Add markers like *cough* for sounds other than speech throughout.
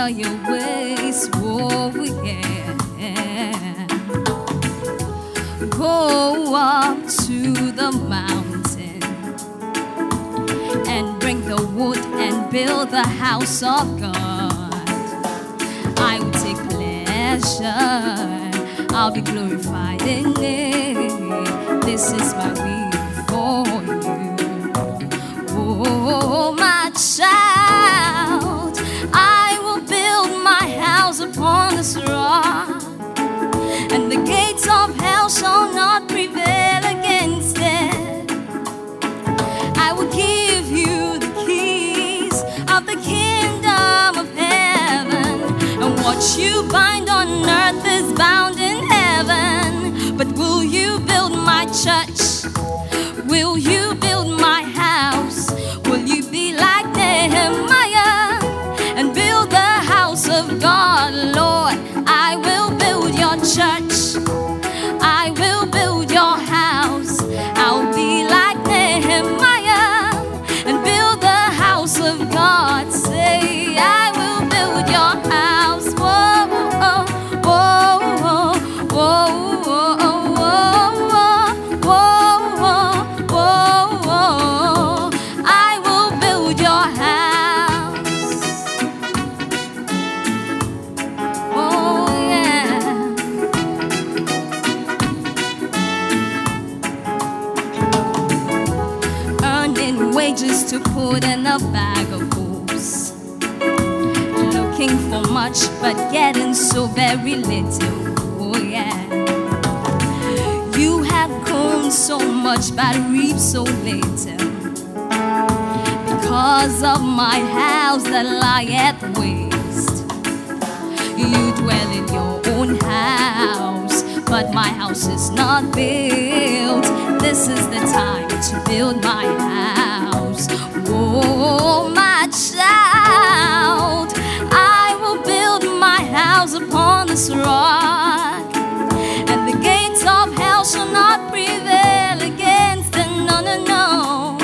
consider your ways. Oh, yeah. Go up to the mountain and bring the wood and build the house of God. I will take pleasure, I'll be glorified in it. This is my will for you. Oh, my child, what you bind on earth is bound in heaven. But will you build my church? Will you put in a bag of booze. Looking for much, but getting so very little. Oh, yeah. You have grown so much, but reap so little. Because of my house that lieth waste. You dwell in your own house, but my house is not built. This is the time to build my house. Oh, my child, I will build my house upon this rock, and the gates of hell shall not prevail against it. No, no, no.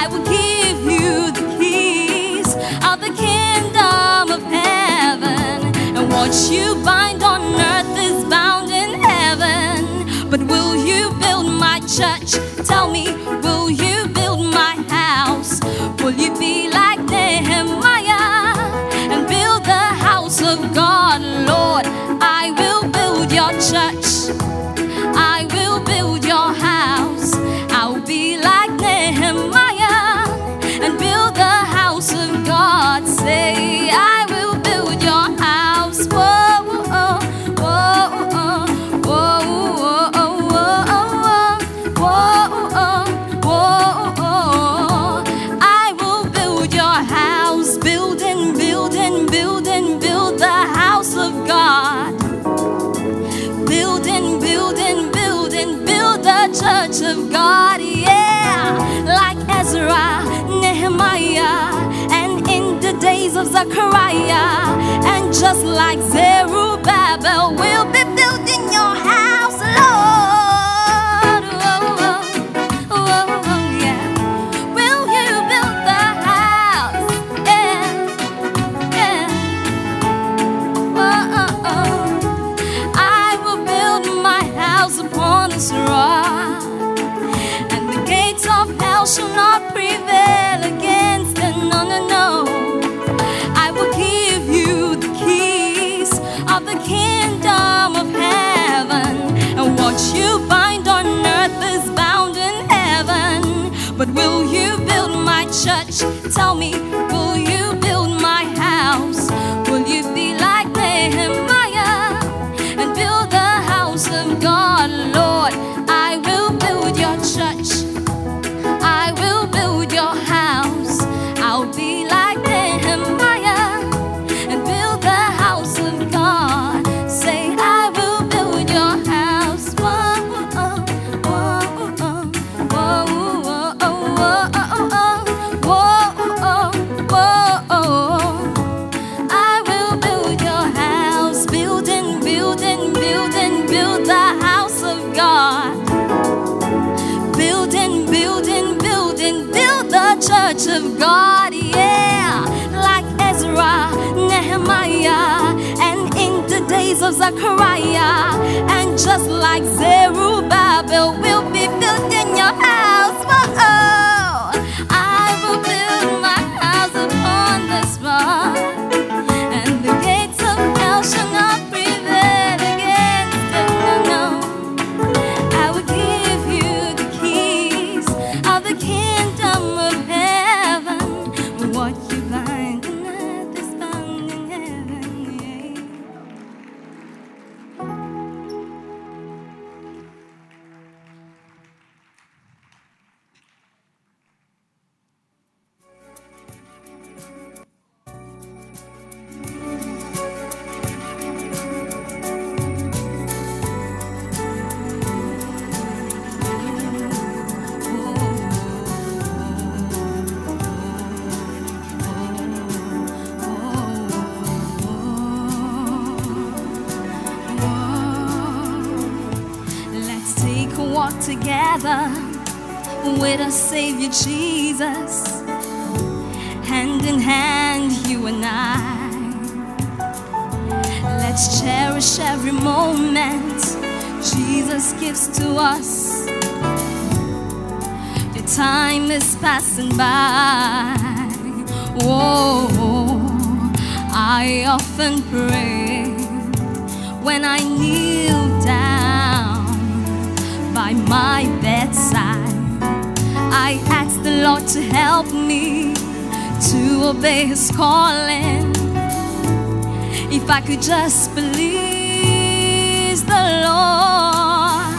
I will give you the keys of the kingdom of heaven. And what you bind on earth is bound in heaven. But will you build my church? Tell me, will you touch. Zechariah, and just like Zerubbabel, we'll be Tell me, of Zechariah. And just like Zerubbabel will be built together with our Savior Jesus, hand in hand, you and I. Let's cherish every moment Jesus gives to us. Your time is passing by. Whoa, I often pray when I kneel down my bedside. I ask the Lord to help me to obey His calling. If I could just please the Lord,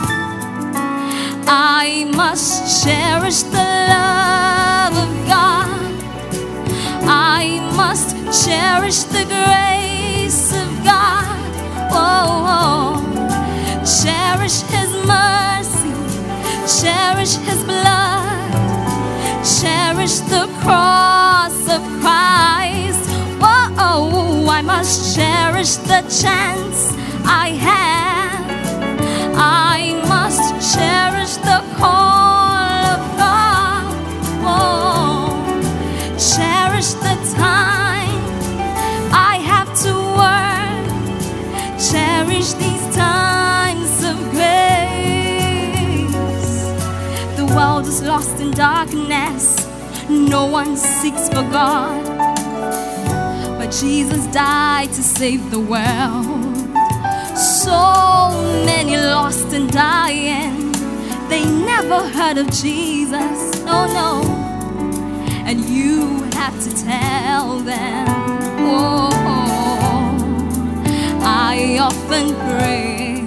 I must cherish the love of God. I must cherish the grace of God. Oh, oh. cherish His mercy, cherish His blood, cherish the cross of Christ. Oh, I must cherish the chance I have. I must cherish the call lost in darkness. No one seeks for God. But Jesus died to save the world. So many lost and dying. They never heard of Jesus. No, no. And you have to tell them. Oh, I often pray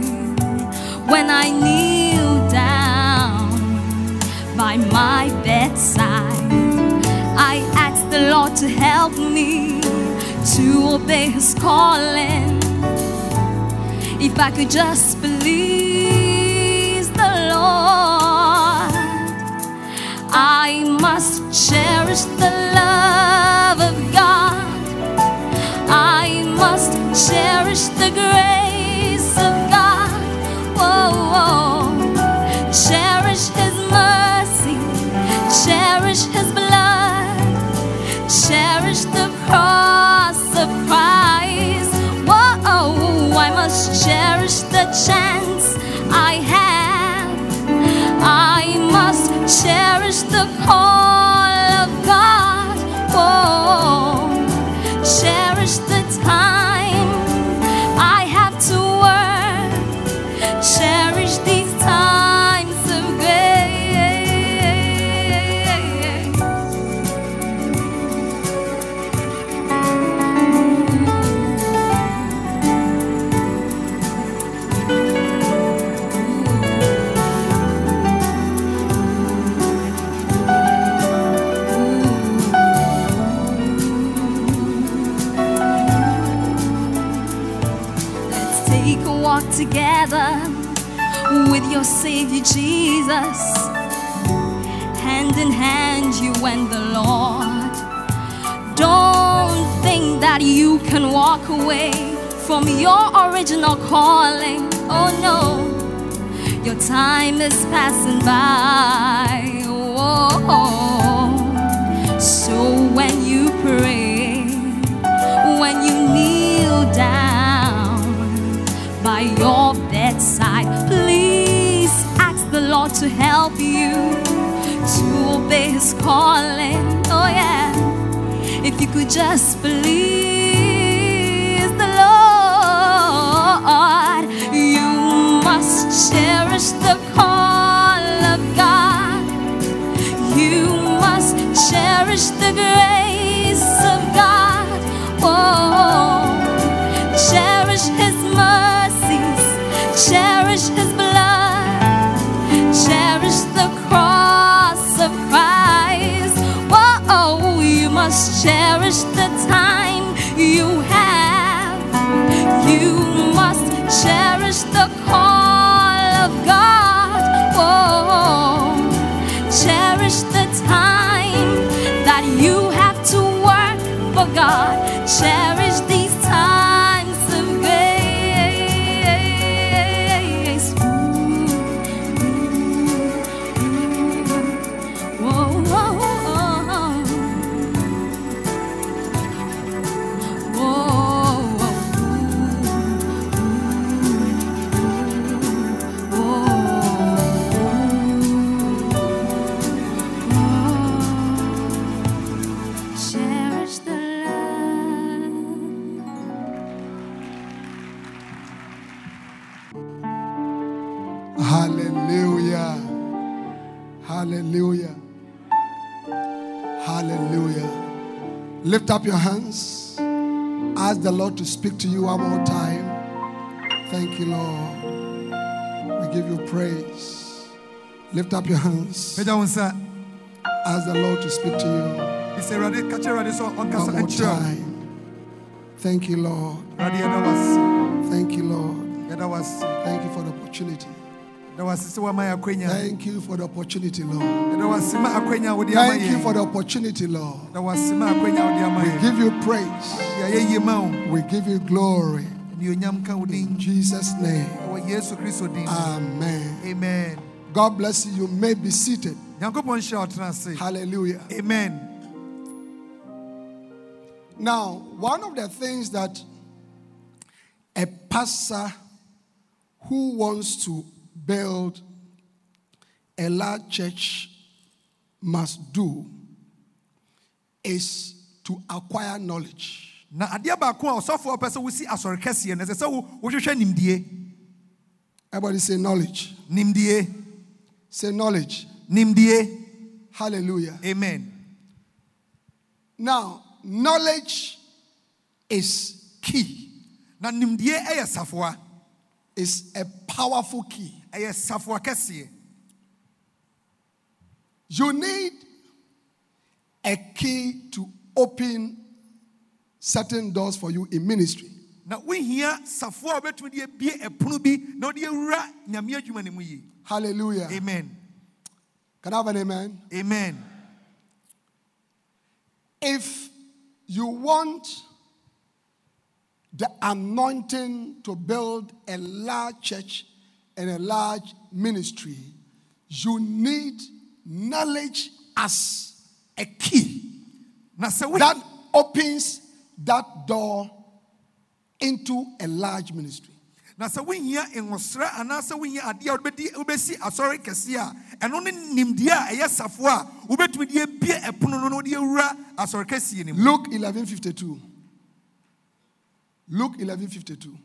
when I down by my bedside. I ask the Lord to help me to obey His calling. If I could just please the Lord, I must cherish the love of God. I must cherish the grace of God. Whoa, whoa. Cherish His blood, cherish the cross of Christ. Whoa, I must cherish the chance I have. I must cherish the call of God. Whoa, cherish the together with your Savior Jesus. Hand in hand, you and the Lord. Don't think that you can walk away from your original calling. Oh no, your time is passing by. Whoa. So when you pray, when you kneel down by your side. Please ask the Lord to help you to obey His calling. Oh, yeah. If you could just please the Lord, you must cherish the calling. Cherish the time you have. You must cherish the call of God. Whoa, cherish the time that you have to work for God. Cherish Lift up your hands. Ask the Lord to speak to you one more time. Thank you, Lord. We give you praise. Lift up your hands. Ask the Lord to speak to you Sɛ Awurade ka kyerɛ Awurade sɛ ɔnkasa one more time. Thank you, Lord. Awurade yɛda wo ase. Thank you, Lord. Yɛda wo ase. Thank you for the opportunity. Thank you for the opportunity, Lord. Yɛda wo ase ma akwanya a wode ama Thank you for the opportunity, Lord. Yɛda wo ase ma akwanya a wode ama We give you praise. Yɛayɛ yie ma wo. We give you glory. Anuonyam ka wo din. In Jesus' name. Wɔ Yesu Kristo din. mu. Amen. Amen. God bless you. You may be seated. Nyankopɔn hyira wo tena ase. Hallelujah. Amen. Now, one of the things that a pastor who wants to build a large church must do is to acquire knowledge. Na adeɛ baako a ɔsɔfoɔ pɛ sɛ wosi asɔre kɛseɛ no ɛsɛ sɛ wo- wohwehwɛ nimdie. Everybody say knowledge. Nimdie. Say knowledge. Nimdie. Hallelujah. Amen. Now, knowledge is key. Na nimdie ɛyɛ safoa. Is a powerful key. Ɛyɛ safoa kɛseɛ. You need a key to open certain doors for you in ministry. Na wohia safoa a wobɛtumi de abie ɛpono bi na wode awura nyame adwuma no mu yie. Hallelujah. Amen. Can I have an amen? Amen. If you want the anointing to build a large church and a large ministry, you need knowledge as a key Na sɛ wohi- that opens that door into a large ministry. na sɛ wohia nwosrɛ anaasɛ wohia adeɛ a wobɛdi wobɛsi asɔre kɛseɛ a ɛno ne nimdeɛ a ɛyɛ safoa a wobɛtumi de abie ɛpono no na wode awura asɔre kɛseɛ no mu. Luke 11:52. Luke 11:52.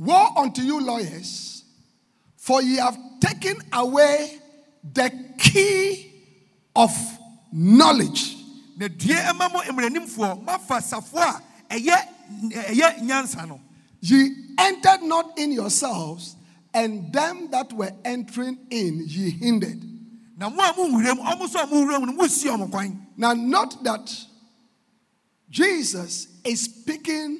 Woe unto you lawyers, for ye have taken away the key of knowledge. na due ɛma mo mmaranimfoɔ moafa safoa a ɛyɛ ɛyɛ nyansa no Ye entered not in yourselves, and them that were entering in ye hindered. na mo a monwuram ɔmo nso a monwuram no mosi ɔmo kwan Now, note that Jesus is speaking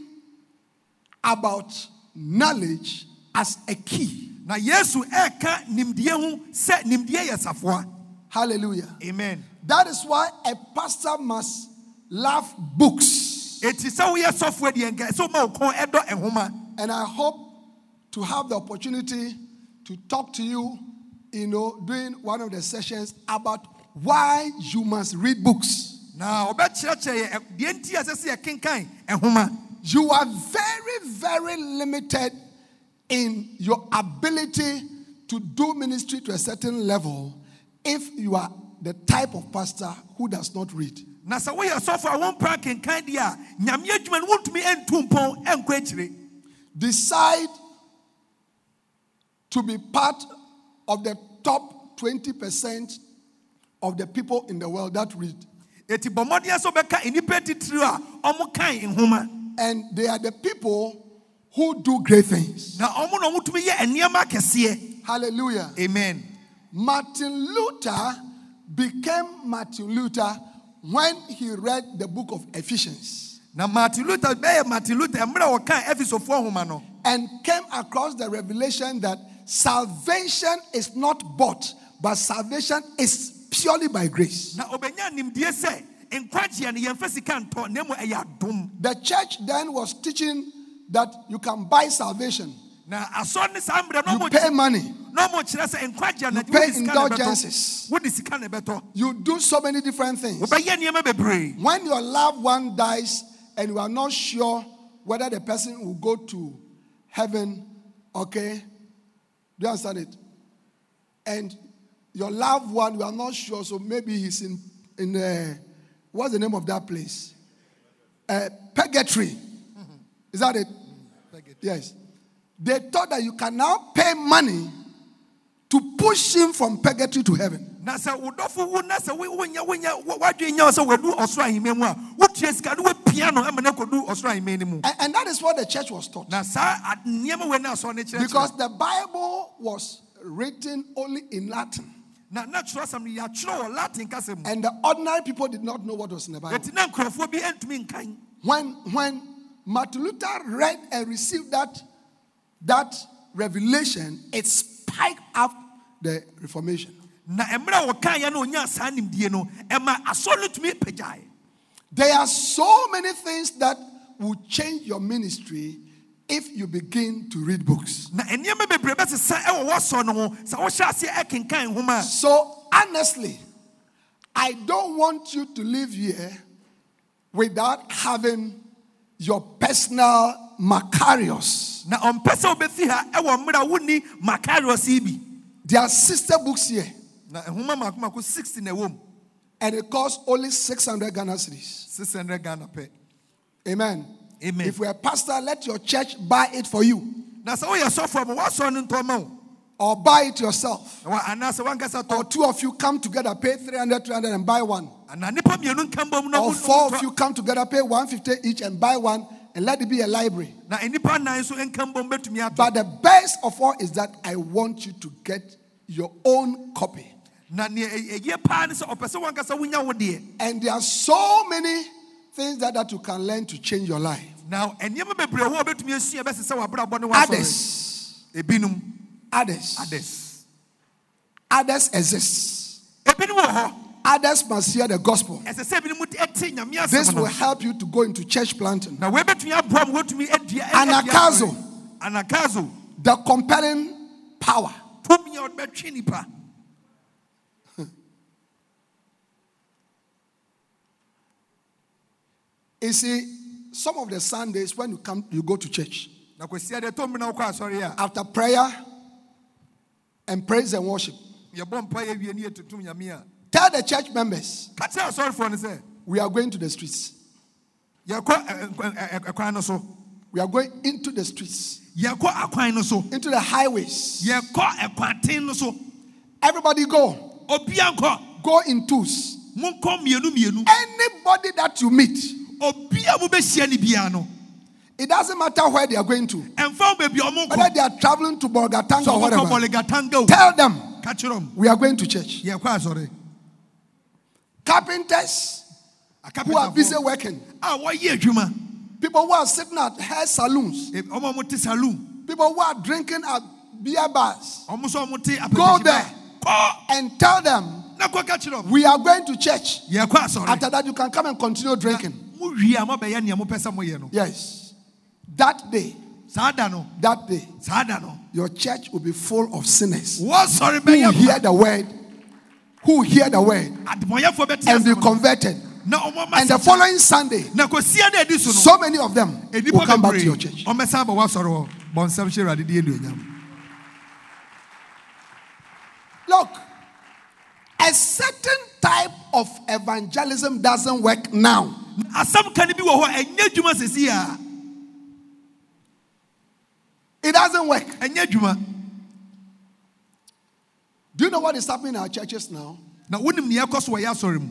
about knowledge as a key. na yesu ɛreka nimdeɛ ho sɛ nimdeɛ yɛ safoa Hallelujah. amen That is why a pastor must love books. eti sɛ woyɛ sɔfoɔ deɛ nka ɛsɛ woma wo kɔn ɛdɔ ɛhoma And I hope to have the opportunity to talk to you, you know, during one of the sessions about why you must read books. na ɔbɛkyerɛkyerɛ yɛ deɛ nti a ɛsɛ sɛ yɛkenkan ɛhoma You are very, very limited in your ability to do ministry to a certain level if you are the type of pastor who does not read. na sɛ woyɛ sɔfo a wɔmpra kenkan deɛ a nyame adwuma no wontumi ɛntu mpɔn ɛnkɔ akyire Decide to be part of the top 20% of the people in the world that read. ɛti bɔ mmɔden sɛ wobɛka nnipa titiri a ɔmo kan nhoma And they are the people who do great things. na ɔmo na ɔmotumi yɛ nneɛma akɛseɛ Hallelujah. amen Martin Luther became Martin Luther when he read the book of Ephesians na martin luther martin luther mmerɛ a wɔkan efisofoɔ nhoma no and came across the revelation that salvation is not bought, but salvation is purely by grace. Na ɔbɛnya nimdeɛ sɛ nkwagyeɛ no yɛmfa sika ntɔ na mmom ɛyɛ adom The church then was teaching that you can buy salvation, na asɔre ne saa mmerɛ no you pay money, na ɔmo kyerɛ sɛ nkwagyeɛ You pay wode sika na indulgences. ɛbɛtɔ wode sika na ɛbɛtɔ you do so many different things. wobɛyɛ nneɛma bebree When your loved one dies and you are not sure whether the person will go to heaven, okay? Do you understand it? And your loved one, you are not sure, so maybe he's in in uh, what's the name of that place? Uh, purgatory. Is that it? Yes. They thought that you can now pay money to push him from purgatory to heaven. na sɛ wo dɔfo wo na sɛ wo- wonya wonya wo- woadwene nya wo sɛ wadu ɔsoro ahemma mu a wotua sika no woapia no ama no akɔdu ɔsoro ahemma no mu And, that is what the church was taught. na saa ad- nneɛma wei na asɔre no kyerɛkyerɛ Because the Bible was written only in Latin. Na na kyerɛsɛm no yɛatwerɛ wɔ latin kasa mu And the ordinary people did not know what was in the Bible. ɛti na nkurɔfoɔ bi antumi nkan When, when Martin Luther read and received that, that revelation, it spiked up the Reformation. na mmerɛ a wɔkaeɛ no ɔnyaa saa nimdie no ɛma asɔre no tumi pagyae There are so many things that will change your ministry if you begin to read books. na nneɛma bebree bɛsesa ɛwɔ wɔsɔ no ho sɛ wohyɛ aseɛ ɛkenkan nhoma a So, honestly, I don't want you to live here without having your personal Makarios. na ɔmpɛ sɛ wobɛfi ha ɛwɔ mmerɛ a wonni makarios yi bi There are sister books here, na nhoma mako mako 60 na ɛwɔ mu and it costs only 600 Ghana cedis. 600 ghana pɛ Amen. Amen. If you're a pastor, let your church buy it for you na sɛ woyɛ sɔfoɔ ma what's ma wo or buy it yourself. Na wa- anaasɛ wankasa Or two of you come together, pay 300, 300 and buy one. ana nipa mmienu nka mbom na Or four of you come together, pay 150 each and buy one and let it be a library. na nnipa nnan nso nka mbom bɛtumi atɔ But the best of all is that I want you to get your own copy. na nea ɛ- ɛyɛ paa ne sɛ ɔpɛ sɛ wankasa wonya wo deɛ And there are so many things that, that you can learn to change your life. na nneɛma bebree hɔ a wobɛtumi asua bɛsɛ sɛ wabrabɔ ne wasɔre Others, others, others others exist. Others must hear the gospel. ɛsɛ sɛ ebinom ɛte nyame This will help you to go into church planting. na wei bɛtumi aboa ma woatumi adua ɛ- Anagkazo. adua asɔre. anagkazo The compelling power. tumi a wɔde bɛtwe nipa You see, some of the Sundays when you come, you go to church na kwasia deɛ tɔm bi na wokɔ asɔre a after prayer and praise and worship. yɛbɔ mpa yɛ wie ne yɛtutum nyame a Tell the church members ka kyerɛ asɔrefoɔ no sɛ we are going to the streets. ɛkwan eh, eh, eh, no so We are going into the streets, yɛkɔ akwan no so into the highways. yɛkɔ ɛkwanten no so Everybody go. Go in twos. monkɔ mmienu mmienu Anybody that you meet, obia mobɛhyia ne biara no. It doesn't matter where they are going to, ɛmfa wo baabi a ɔmo whether they are traveling to Bolgatanga or whatever. Tell them ka kyerɛ m we are going to church. Carpenters who are busy akapentafoɔ working, ah, a wɔyɛ adwuma? People who are sitting at hair saloons, eh, E- ɔmo a mote saloon. People who are drinking at beer bars, ɔmo nso a mote Go there. and tell them na kɔ ka kyerɛ m we are going to church. After that, you can come and continue drinking. Mowie a mobɛyɛ nea mopɛ sɛ moyɛ no. Yes. That day, that day, your church will be full of sinners. Who hear the word, who hear the word? And be converted. na ɔmo ama And the following Sunday, na kɔsia na adi so many of them will come back to your church. ɔmɛsan ba woasɔre hɔ. Bɔ nsɛm hyɛ awurade de Look, a certain type of evangelism doesn't work now. asɛm ka no bi wɔ hɔ ɛnyɛ adwuma sɛsi a It doesn't work. Do you know what is happening in our churches now? na wonim nea ɛkɔ so wɔ yɛ asɔre mu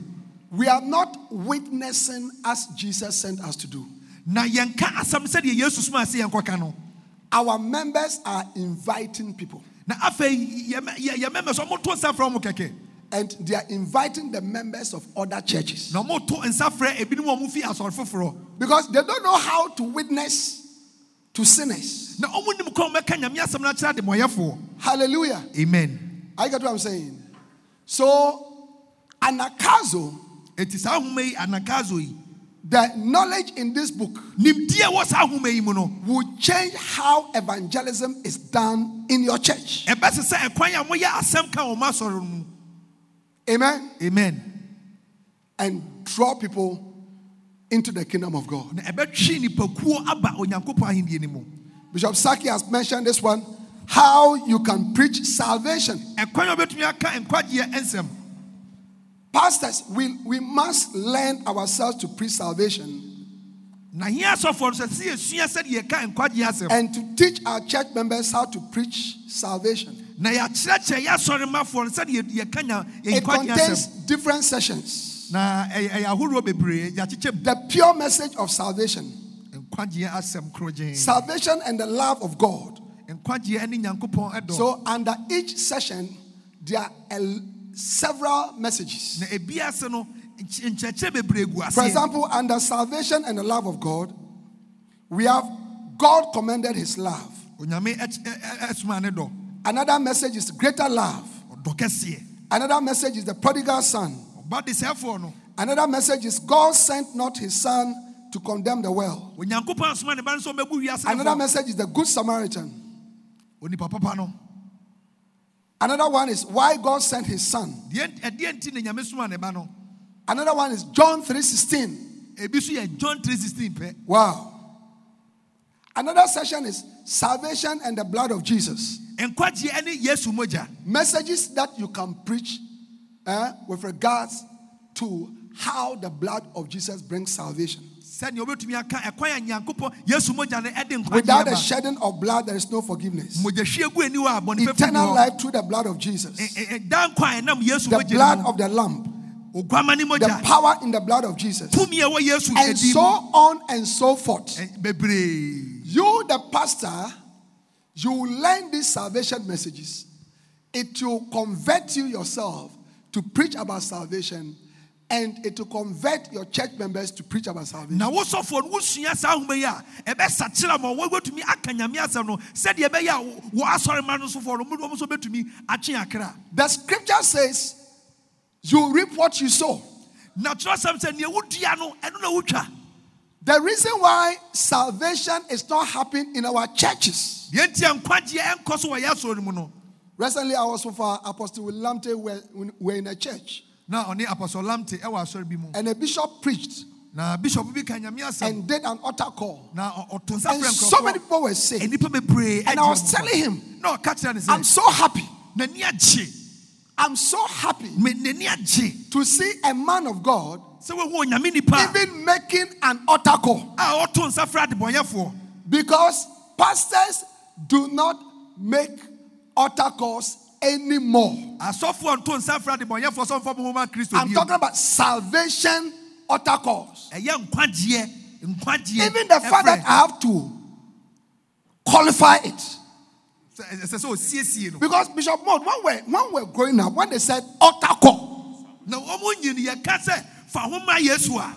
We are not witnessing as Jesus sent us to do. na yɛnka asɛm sɛdeɛ yesu soma sɛ yɛnkɔka no Our members are inviting people, and they are inviting the members of other churches na ɔmoto nsa frɛ ebinom a ɔmo fi asɔre foforɔ because they don't know how to witness to sinners. na ɔmo nim kɔn mɛka nyame asɛm no akyerɛ ademmɔyɛfoɔ Hallelujah. amen I get what I'm saying. So, anagkazo, ahoma yi anagkazo the knowledge in this book nimdeɛ wɔ saa ahoma yi will change how evangelism is done in your church. Amen. amen And draw people into the kingdom of God. na ɛbɛtwe nipakuo aba onyankopɔn ahenni no mu Bishop Saki has mentioned this one how you can preach salvation. ɛkwan a wobɛtumi aka nkwagyeɛ nsɛm Pastors, we, we must learn ourselves to preach salvation na hia asɔfoɔ no sɛ sɛ yɛsua sɛdeɛ yɛka nkwagyeɛ asɛm and to teach our church members how to preach salvation. Na yɛakyerɛkyerɛ yɛ asɔre mafoɔ no sɛdeɛ yɛka nya It contains different sessions. na ɛyɛ ɛyɛ ahoroɔ bebree yɛakyekyɛ The pure message of salvation, nkwagyeɛ asɛm korogyen salvation and the love of God. nkwagyeɛ ne nyankopɔn ɛdɔ So, under each session, there are several messages. na ebi ase no nky- nkyerɛkyerɛ bebree gu For example, under salvation and the love of God, we have God commended his love. Another message is greater love. Another message is the prodigal son. ɔba de sɛfoɔ no Another message is God sent not his son to condemn the world. onyankopɔn asoma ne ba no sɛ ɔmɛbu wiase no Another message is the good Samaritan. onipa papa no Another one is why God sent his son. deɛ ɛdeɛ nti na nyame soma ne ba no Another one is John 3:16. ebi so yɛ john 316 Wow. Another session is salvation and the blood of Jesus. Nkwagyeɛ ne yesu mogya Messages that you can preach eh, with regards to how the blood of Jesus brings salvation. sɛnea wobɛtumi aka ɛkwan a nyankopɔn yesu mogya no ɛde Without the shedding of blood, there is no forgiveness. mogyahwie gu ani hɔ a Eternal life through the blood of Jesus. da nkwa a ɛnam yesu The blood of the Lamb. The power in the blood of Jesus. tumi a ɛwɔ yesu And so on and so forth. You, the pastor, you will learn these salvation messages. It will convert you yourself to preach about salvation, and it will convert your church members to preach about salvation. na wosɔfoɔ no wosua saa ahoma yi a ɛbɛsakyera ma wɔbɛtumi aka nyame asɛm no sɛdeɛ ɛbɛyɛ a wɔ asɔre ma no sofoɔ no ɔmo nso bɛtumi atwe akra The scripture says, You reap what you sow. na kyerɛsɛm sɛ nea wodua no ɛno na wotwa The reason why salvation is not happening in our churches. deɛ nti a nkwagyeɛ ɛnkɔ so wɔ yɛ asɔre no mu no Recently, I was with our Apostle Lamptey, we're, we're in a church, na ɔne apɔsɔ lamte ɛwɔ asɔre bi and a bishop preached na bishop bi ka nyame and did an altar call. na ɔ- ɔto And so many people were saved. bebree And I was telling him, na ɔka kyerɛ ne I'm so happy. I'm so happy me- n'ani agye to see a man of God sɛ wohu onyame even making an altar call a ɔto nsa frɛ adebɔnyɛfoɔ because pastors do not make altar calls anymore. asɔfoɔ nto nsa frɛ adebɔnyɛfoɔ sɛ ɔmfa mo homa kristo I'm talking about salvation altar calls. ɛyɛ nkwagyeɛ nkwagyeɛ Even the fact that. I have to qualify it. Sɛ- ɛsɛ sɛ ɔsiesie no Because Bishop Mott, when we're, when we're growing up, when they said altar call, na ɔmo nyini yɛka sɛ fa ho ma yesu a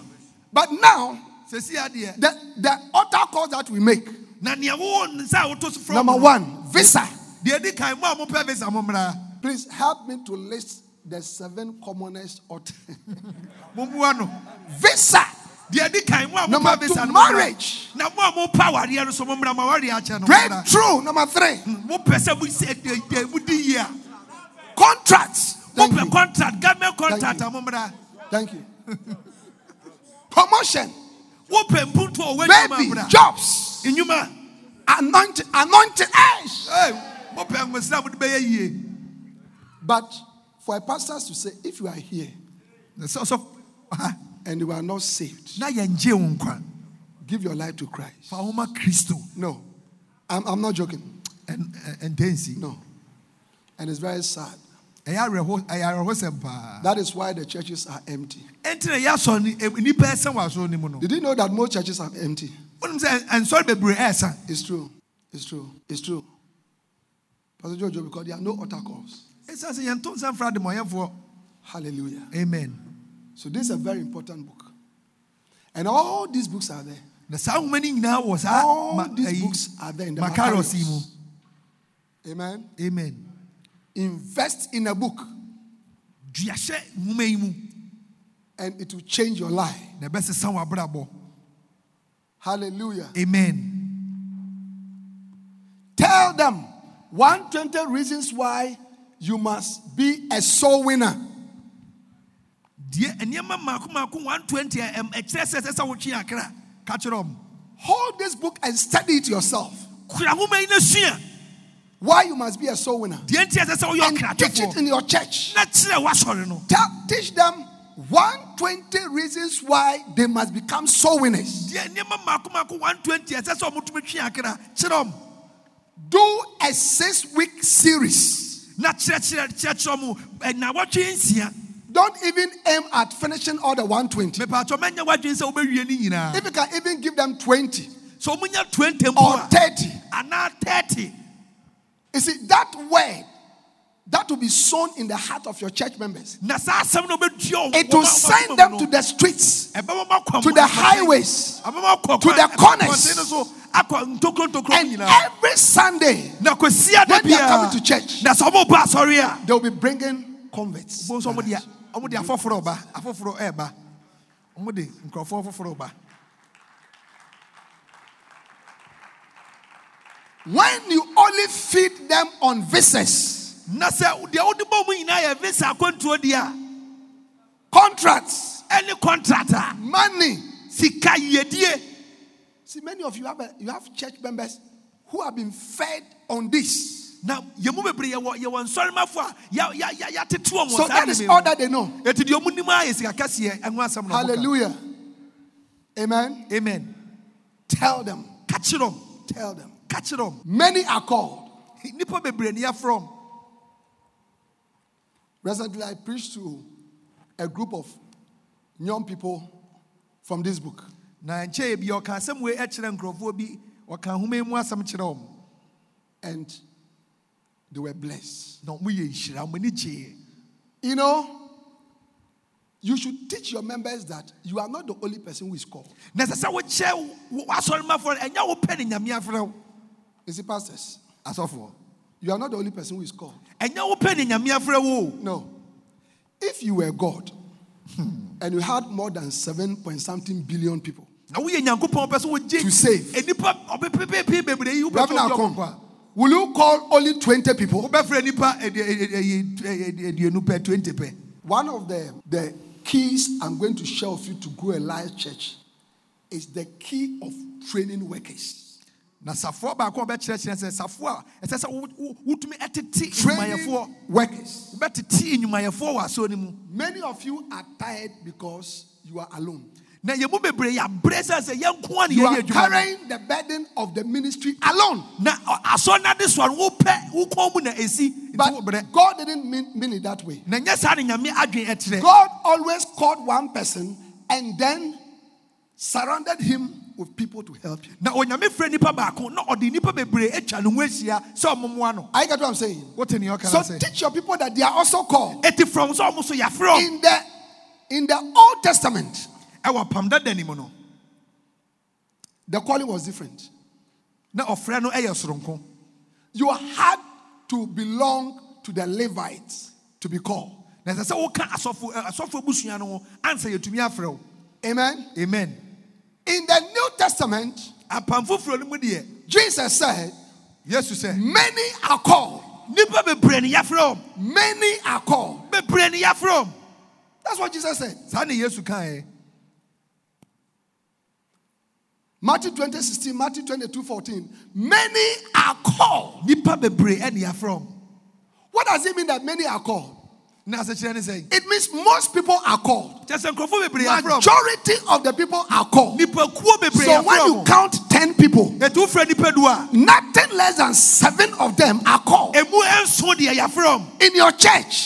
but now the, the altar calls that we make, na nea wowɔ nsa a woto so frɛ number one, visa. deɛ di kan mo a mopɛ visa mo mmra Please help me to list the seven commonest altar. visa. Deɛ di kan mo a Number two, marriage. na mo a mopa awareɛ no so mo mmra ma awareɛ akyɛ no mo mmra. Breakthrough. Number three, mopɛ sɛ mo sɛ de- de- modi yie a contracts. Thank you. contract government Thank contract you. a Thank you. *laughs* promotion, wopɛ mpuntu a ɔwɔ nnwuma baby, jobs, nnwuma anointing, anointing. Hey, mopɛ nwosira a mode bɛyɛ yie But for a pastor to say, if you are here *laughs* na sɛ ɔsɔ ha and you are not saved, na yɛngye wo nkwa give your life to Christ. No, I'm, I'm not joking. ɛntɛnsi No. And it's very sad. ɛyɛ awerɛho ɛyɛ awerɛhosɛm paa That is why the churches are empty. ɛnti na yɛasɔ ne nnipa ɛsɛ wɔ asɔre no mu no Did you know that most churches are empty? wonim sɛ ɛnsɔre bebree ɛɛsa It's true. It's true. It's true. Pastor Jojo, because there are no altar calls. ɛsiane sɛ yɛnto nsa mfra ademmɔyɛfoɔ Hallelujah. amen So this is a very important book. And all these books are there. na saa nwoma no nyinaa wɔ saa All ma- these ɛyi- books are there in the Makarios yi mu Amen. amen Invest in a book duahyɛ nwoma yi mu and it will change your life. na ɛbɛsesa w'abrabɔ Hallelujah. amen Tell them 120 reasons why you must be a soul winner. Deɛ nneɛma mmaako mmaako 120 a ɛm- ɛkyerɛ sɛ ɛsɛ sɛ wotwe akra ka kyerɛ ɔm Hold this book and study it yourself. kura nwoma yi no sua Why you must be a soul winner. deɛ nti ɛsɛ sɛ woyɛ And teach it in your church. na kyerɛ w'asɔre no Tell, teach them 120 reasons why they must become soul winners. deɛ nneɛma mmaako mmaako 120 ɛsɛ sɛ ɔmotumi twe akra kyerɛ Do a six week series. na kyerɛkyerɛ kyerɛkyerɛ mu na wɔtwe nsia Don't even aim at finishing all the 120. mepatɔ mɛnyɛ w'adwene sɛ wobɛwie ne nyinaa If you can even give them 20 sɛ ɔmunya 20 or a 30. anaa 30 You see, that word that will be sown in the heart of your church members. na saa asɛm no bɛdua It will send them to the streets, to the highways, to the corners. no so akɔ ntokuro ntokuro and every Sunday na kɔsia da when they are coming to church, na sɛ ɔmɔba asɔre a they will be bringing converts. Bo nso ɔmode ɔmode afoforɔ ba afoforɔ ɛɛba ɔmode nkurɔfoɔ foforɔ ba When you only feed them on visas, na sɛ deɛ wode bɔ mu nyinaa yɛ visa akwantuo a contracts, ɛne contract a money. sika yiedie See, many of you have a, you have church members who have been fed on this. Wɔn So that is all that they know. eti deɛ ɔmo nim a yɛ sika kɛseɛ ɛho asɛm na ɔmo ka. Hallelujah. Amen. amen Tell them. ka kyerɛ ɔm Tell them. ka kyerɛ ɔm Many are called. nipa bebree ni yɛfrɛ Recently, I preached to a group of young people from this book. na nkyɛn bi ɔka asɛm wei ɛkyerɛ nkurɔfoɔ bi ɔka ahoma yi mu asɛm kyerɛ ɔm and they were blessed. na ɔmo yɛ nhyira ɔmo ani You know, you should teach your members that you are not the only person who is called. na sɛ sɛ wokyɛ w'asɔrɔmafo no ɛnyɛ wo pɛ ne nyame afrɛ wo You pastors, you are not the only person who is called. ɛnyɛ wo pɛ ne nyame afrɛ wo o. No. If you were God hmm, and you had more than seven point something billion people, na woyɛ nyankopɔn pɛ sɛ wogye To save. ɔbɛpepepee bebree yi wopɛ Reverend sɛ wogye Akon, ɔmo will you call only 20 people? wobɛfrɛ nipa aduonu pɛ 20 pɛ One of the, the keys I'm going to share with you to grow a life church is the key of training workers. na safoɔ baako a ɔbɛkyerɛkyerɛ sɛ safoɔ a ɛsɛ sɛ wo- wo- wotumi ɛtete Training nnwumayɛfoɔ workers. wobɛtete nnwumayɛfoɔ wɔ asɔre no mu Many of you are tired because you are alone. Na yɛn mu bebree yɛabrɛ sɛ sɛ yɛnko a ne You are no. carrying the burden of the ministry alone. na ɔ- asɔre no ade soa no wopɛ wo kɔn mu na ɛsi But God didn't mean, mean it that way. na nyɛ saa ne nyame adwene ɛterɛ God always called one person and then surrounded him with people to help him. na onyame frɛ nipa baako na ɔde nipa bebree atwa ne ho ahyia sɛ ɔmomoa no I get what I'm saying. wote ne ɔka So no sɛ teach your people that they are also called. ɛti from sɛ ɔmo so ɔm In the in the Old Testament, ɛwɔ pam dada ni mu no the calling was different. na ɔfrɛ no ɛyɛ soronko You had to belong to the Levites to be called. na ɛsɛ sɛ woka asɔfo asɔfo abusua no ho ansa yɛtumi afrɛ wo Amen. amen In the New Testament, apam foforɔ no mu deɛ Jesus said, yesu sɛ Many are called. nipa bebree ne yɛafrɛ ɔm Many are called. bebree ne yɛafrɛ ɔm That's what Jesus said. saa ne yesu kaeɛ Matthew 20, 16, Matthew 22, 14. Many are called. nipa bebree ɛne yɛafrɛ What does it mean that many are called? Na asɛkyerɛ ne sɛ It means most people are called. kyɛ sɛ nkurɔfoɔ bebree yɛafrɛ Majority of the people are called. So when you count 10 people, ɛtu wofrɛ nipa du nothing less than seven of them are called. ɛmu ɛnso deɛ yɛafrɛ In your church,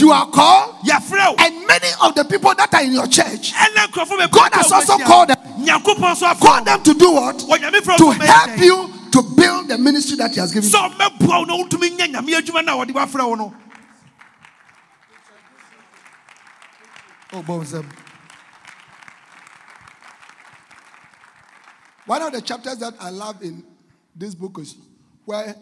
you are called. And many of the people that are in your church, ɛna nkurɔfoɔ bebree God has also called them. nyankopɔn nso afrɛ Called them to do what? To help you to build the ministry that He has given you. sɛ ɔmɛboa wo na wontumi nyɛ nyame adwuma no a wɔde woafrɛ wo no ɔbɔ Oh, nsɛm um, One of the chapters that I love in this book is where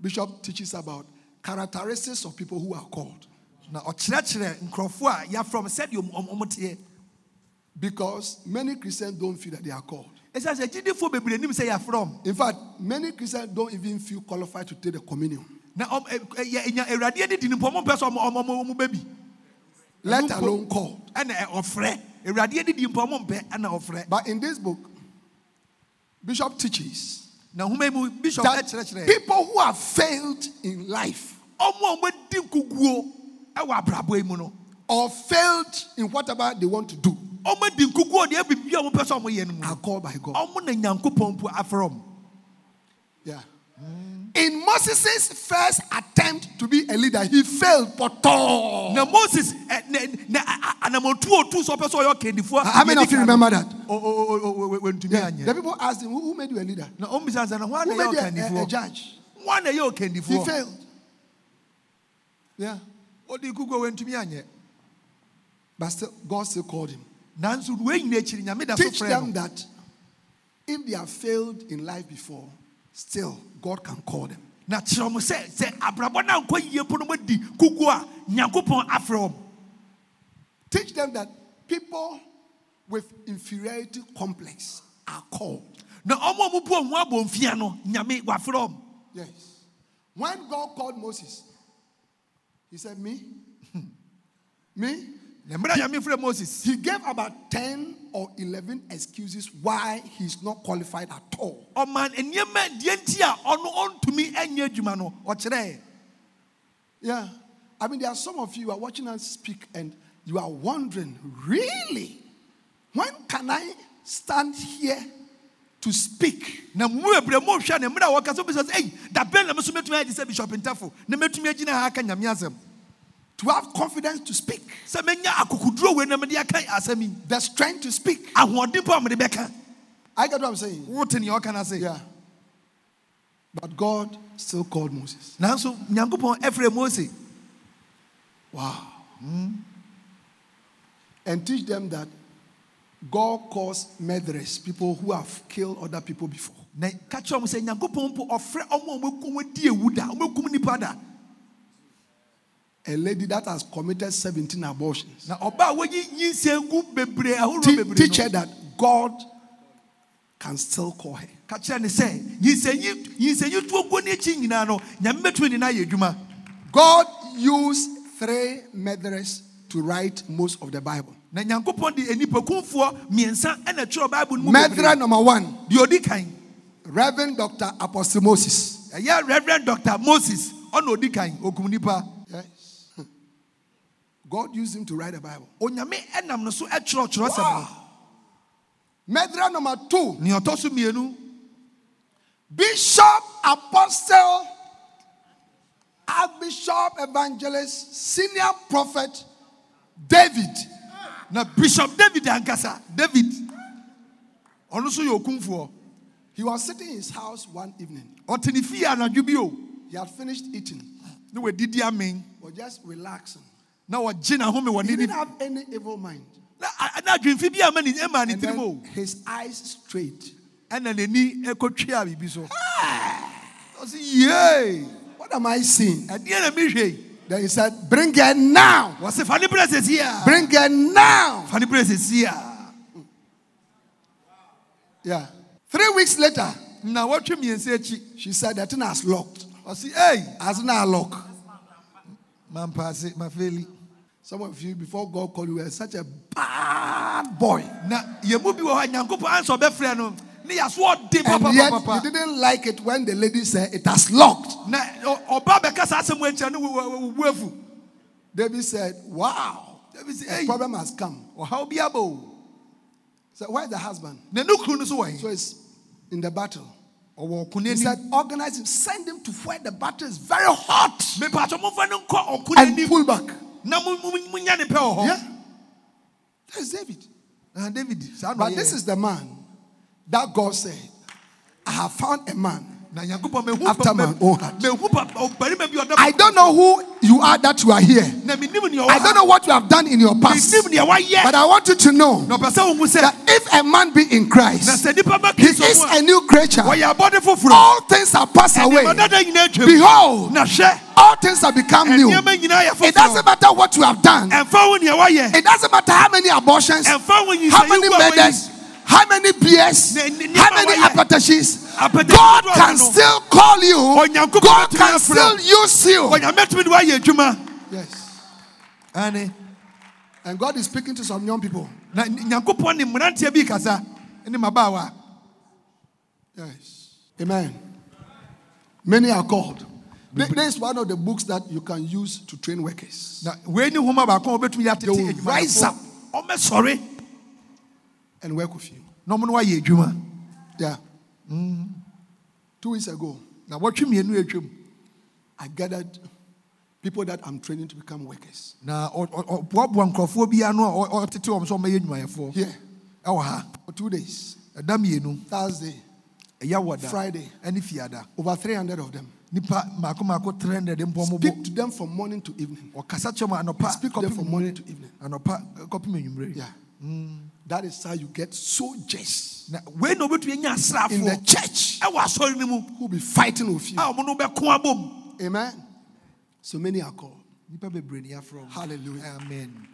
Bishop teaches about characteristics of people who are called. na ɔkyerɛkyerɛ nkurɔfoɔ a yɛafrɛ m sɛdeɛ ɔm- ɔm- ɔmo teɛ Because many Christians don't feel that they are called. ɛsiane sɛ gyidifoɔ bebree nim sɛ yɛafrɛ m In fact, many Christians don't even feel qualified to take the communion, let alone called. ɛna eh, ɛ- ɔfrɛ awurade adi di mpo ɔmo mpɛ ɛna But in this book, Bishop teaches na nhoma yi mu bishop that people who have failed in life ɔmo a ɔmadi nkuguo ɛwɔ abrabɔ yi mu no. or failed in whatever they want to do ɔmadi nkuguo deɛ bibi a ɔmo pɛ sɛ ɔmo yɛ no mu. are called by God. ɔmo na nyankopɔn mpo afrɛ ɔmo Yeah. In Moses' first attempt to be a leader, he failed. Poto. na moses ɛ, na na a- a- anamotu a otu sɛ ɔpɛ sɛ ɔyɛ ɔkandifoɔ How many of you remember that? Oh, oh, oh, wɔntumi Yeah. anyɛ The people asked him, Who who made you a leader? sɛ na Who ana made you a, a- a judge? hɔ ana ɛyɛ He ɔkandifoɔ failed. Yeah. ɔde kuguo wɔntumi anyɛ But still, God still called him. nanso wei nyina akyiri nyame da so Teach them that if they have failed in life before, still God can call them. na kyerɛ mo sɛ sɛ abrabɔ no ankɔ yie po no madi kuguo a nyankopɔn afrɛ ɔmo Teach them that people with inferiority complex are called. na ɔmo a mobu ɔho abɔ mfia no nyame wafrɛ ɔmo Yes. When God called Moses, he said, Me? *laughs* Me? Na mmerɛ a nyame frɛ moses He gave about 10 or 11 excuses why he's not qualified at all. ɔma nneɛma deɛ nti a ɔno ɔntumi anyɛ adwuma no ɔkyerɛɛ Yeah. I mean, there are some of you who are watching us speak and you are wondering, really? When can I stand here to speak? na mu bebree mo hwɛ ne mmerɛ a wɔka so ei da bɛn na me so mɛtumi agye sɛ bishop ntafo na mɛtumi agyina ha aka nyame asɛm To have confidence to speak, sɛ mɛnya akokoduro wei na mede aka asɛm yi the strength to speak. ahoɔden po a mede bɛka I get what I'm saying. wote nea ɔka no ase Yeah. But God still called Moses. nanso nyankopɔn ɛfrɛ mose Wow. Hmm. And teach them that God calls murderers, people who have killed other people before. A lady that has committed 17 abortions. na ɔba a wɔyi nyinsɛn gu bebree ahorow Te- teach her that God can still call her. ka kyerɛ ne sɛ nyinsɛnyi nyinsɛnyi tuo gu n'akyi nyinaa no nyame bɛtumi ne no ayɛ adwuma God used three murderers to write most of the Bible. na nyankopɔn de nipakumfoɔ mmiɛnsa ɛna twerɛ bible no mu Murderer number one, deɛ ɔdi kan Reverend Dr. Apostle Moses. reverend dr moses ɔna ɔdi kan okum nipa Yes. God used him to write the Bible. onyame ɛnam no so ɛtwerɛtwerɛ sɛm no. Murderer number two, nea ɔtɔ so mmienu. Bishop, Apostle, Archbishop, Evangelist, Senior Prophet David. na bishop david ankasa. David. Ɔno nso yɛ He was sitting in his house one evening. ɔte ne fie anadwo bi o. He had finished eating, na wadidi amen was just relaxing. Na wɔgye n'ahome wɔ He didn't have any evil mind. na a- na adwemfi bi ama ne ɛma ne And then his eyes straight. ɛna n'ani ɛkɔtwea biribi so ah! ɔsi yee What am I seeing? ɛdeɛ na mehwɛ yi Then he said, Bring her now. wɔsi fa ne berɛ sɛsi a Bring her now. ne berɛ sɛsi a Yeah. Three weeks later, na wɔtwe mmiɛnsa akyi she said, The thing has locked. ɔsi ei Has now lock. my mafeli Some of you, before God called you, were such a bad boy. na yɛn mu bi wɔ hɔ a nyankopɔn ansa ɔbɛfrɛ no ne yɛaso ɔden And yet, you didn't like it when the lady said it has locked. na ɔ- ɔba bɛka saa asɛm wɔ nkyɛn no wuwu afu David said, Wow, David said, the "Hey." problem has come. ɔhaw bi aba o So, where's the husband? na ne kunu no so it's in the battle. He said, Organize him, send him to where the battle is very hot mepatɔ momfa no nkɔ ɔko and pull back. Yeah. That's David. Ah, david But this is the man that God said, I have found a man. na nyankopɔn mehu After my own heart. mehu pa- ɔbarima bi a ɔda I don't know who you are that you are here. na menim nea ɔwɔ I don't know what you have done in your past. menim nea wayɛ But I want you to know na ɔpɛ sɛ wohu sɛ that if a man be in Christ, sɛ nnipa ba he is a new creature. wɔyɛ abɔde foforɔ All things are passed away. ɛnneɛma dada nyinaa atwam Behold, all things have become new. ɛnneɛma nyinaa yɛ It doesn't matter what you have done. ɛmfa wo nea wayɛ It doesn't matter how many abortions, how many nyinsɛyi wo a murders, how many ne- how many wɔyɛ. God can still call you. God can still use you. ɔnyame tumi de wayɛ adwuma Yes. ane And God is speaking to some young people. na nyankopɔn ne mmeranteɛ bi kasa ne mabaawa Yes. Amen. Many are called. Th- This is one of the books that you can use to train workers. Na wei ne homa baako a wobɛtumi de They will rise up. sorry, and work with you. na ɔmo no wayɛ adwuma Yeah. Two weeks ago, now na wɔtwe mmienu atwam I gathered people that I'm training to become workers. na ɔ- ɔ- ɔboaboa nkurɔfoɔ bi ano a ɔ- ɔtete wɔm sɛ ɔmɛyɛ adwumayɛfoɔ Here ɛwɔ ha. For two days. Ɛda mmienu Thursday, Friday. ɛne fiada. Over 300 of them. Nipa maako maako 300 mpɔ mo Speak to them from morning to evening. ɔkasa kyerɛ mu anɔpa Speak to them from morning to evening. anwummere eh, Yeah. That is how you get soldiers na wei na obɛtumi anya in the church ɛwɔ asɔre no mu who will be fighting with you. a ɔmo no bɛko abom Amen. So many are called. nipa bebree ne yɛafrɛ ɔmo. Hallelujah. amen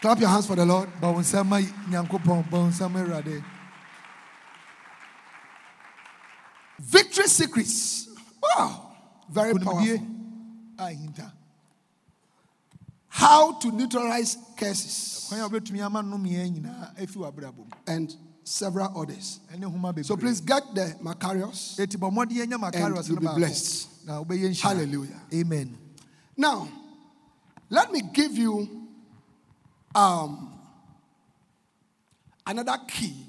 Clap your hands for the Lord. ba wo nsa ma nyankopɔn ba wo nsa ma awurade Victory secrets. Wow. Very powerful. konimdie How to neutralize curses kwan a wobɛtumi ama nnomeɛ nyinaa afi w'abrabɔ mu and several others. ɛne homa bebree So please get the Makarios. mmɔden you'll be blessed. na wobɛyɛ nhyira Hallelujah. amen Now, let me give you um, another key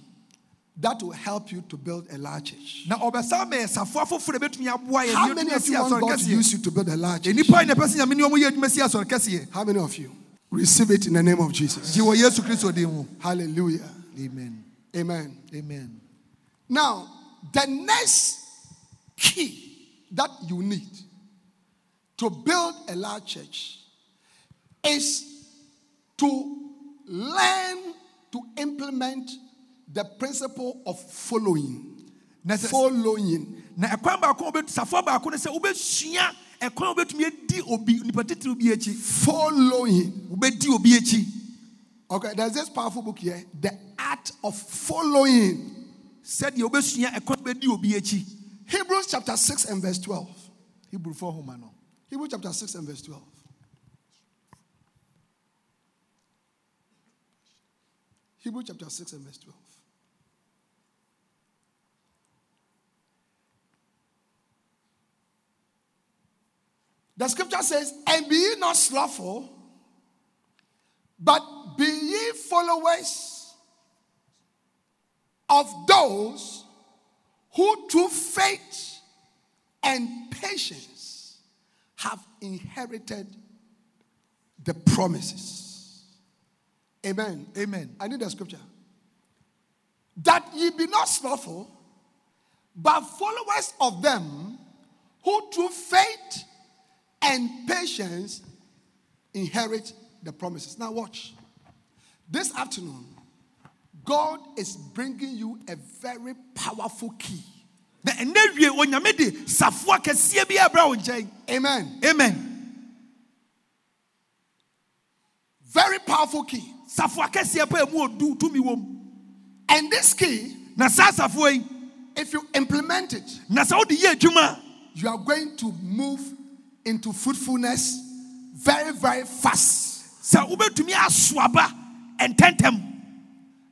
that will help you to build a large church. na ɔbɛsa ma yɛsafoa foforɔ a bɛtumi aboa yɛ How many of you want God to use you to build a large church? nnipa yi na ɛpɛ sɛ nyame ne ɔmo yɛ adwuma si asɔre kɛseɛ How many of you receive it in the name of Jesus? gye wɔ yesu kristo din mu Hallelujah. amen Amen. amen Now, the next key that you need to build a large church is to learn to implement the principle of following. Following. na ɛkwan baako a wobɛtu safoa baako no sɛ wobɛsua ɛkwan a wobɛtumi adi obi nipa titiri bi akyi Following. wobɛdi obi akyi Okay, there's this powerful book here, The Art of Following. sɛdeɛ wobɛsua ɛkwan a wobɛdi obi akyi Hebrews chapter 6 and verse 12. hebrefoɔ homa no Hebrews chapter 6 and verse 12. Hebrews chapter 6 and verse 12. The scripture says, And be ye not slothful, but be ye followers of those who through faith and patience have inherited the promises. Amen. amen I need the scripture. That ye be not slothful, but followers of them who through faith and patience inherit the promises. Now, watch. This afternoon, God is bringing you a very powerful key. na ɛnɛ wie onyame de safoa kɛseɛ bi abra wo nkyɛn Amen. amen Very powerful key. safoa kɛseɛ pa mu odu tumi wom And this key, if you implement it, na sɛ wode yɛ adwuma a you are going to move into fruitfulness very, very fast. sɛ wobɛtumi aso aba ɛntɛntɛm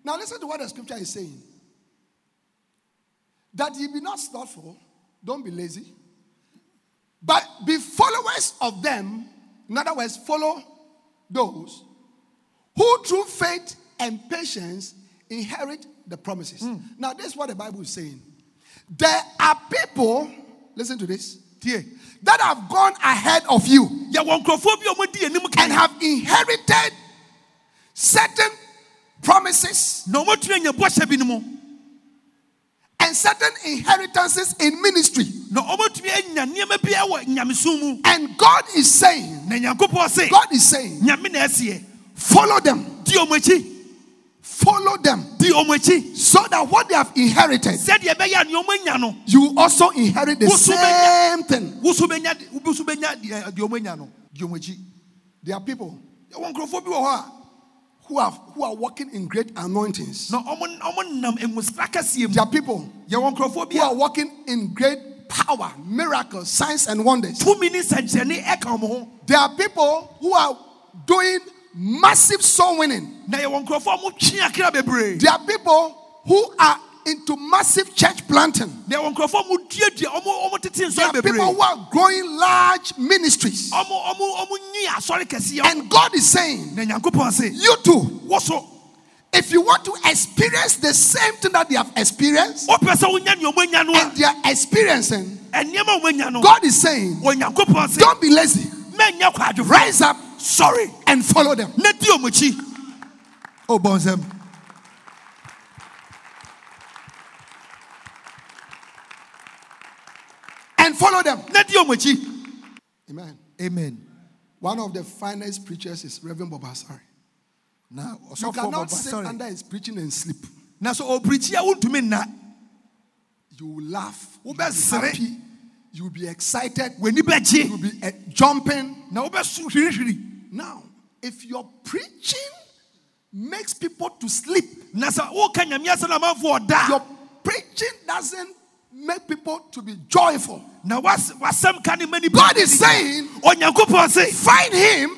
Now listen to what the scripture is saying. That ye be not slothful, don't be lazy, but be followers of them. In other words, follow those who through faith and patience inherit the promises. Hmm. Now, this is what the Bible is saying. There are people, listen to this, that have gone ahead of you yɛwɔ nkurɔfoɔ bi a wɔdi anim and have inherited certain promises na wɔmatumi anya bɔhyɛ bi no mu. and certain inheritances in ministry. na wɔmatumi anya nneɛma bi wɔ nyamesom mu. And God is saying, na nyankopɔn se God is saying, nyame na ɛseɛ. follow them, di ɔmo akyi follow them, di ɔmo akyi so that what they have inherited, sɛdeɛ ɛbɛyɛ a nea ɔmo anya no. you also inherit the same thing. wo so bɛnya wo so bɛnya deɛ eh, deɛ ɔmo anya no. Di ɔmo akyi There are people eh, yɛwɔ nkurɔfoɔ bi wɔ hɔ a who have who are walking in great anointings. na ɔmo ɔmo nam nwosra kɛseɛ There are people yɛwɔ nkurɔfoɔ bi who are walking in great power, miracles, signs, and wonders. tumi ne nsɛnkyerɛnne ɛka ɔmo There are people who are doing massive soul winning. na yɛwɔ nkurɔfoɔ a ɔmo twe akra bebree There are people who are into massive church planting. na yɛwɔ nkurɔfoɔ a ɔmo duadua ɔmo ɔmo tete There are people who are growing large ministries. And God is saying, na nyankopɔn se You too, if you want to experience the same thing that they have experienced wopɛ sɛ wonya nea ɔmo anya no and they are experiencing, ɛnneɛma a ɔmo anya no God is saying, Don't be lazy. Rise up sɔre and follow them. na di ɔmo akyi o And follow them. na di ɔmo Amen. amen One of the finest preachers is Reverend Bob Asari. na You cannot sit under his preaching and sleep. Now, so oh, wontumi nna You will laugh. You will be happy. You will be excited. You will be eh, jumping. na wobɛso hwirihwiri Now, if your preaching makes people to sleep, na sɛ woka nyame asɛ no amanfoɔ ɔda your preaching doesn't make people to be joyful. Now, was- wasɛm ka ne ma nipa God is saying, find him,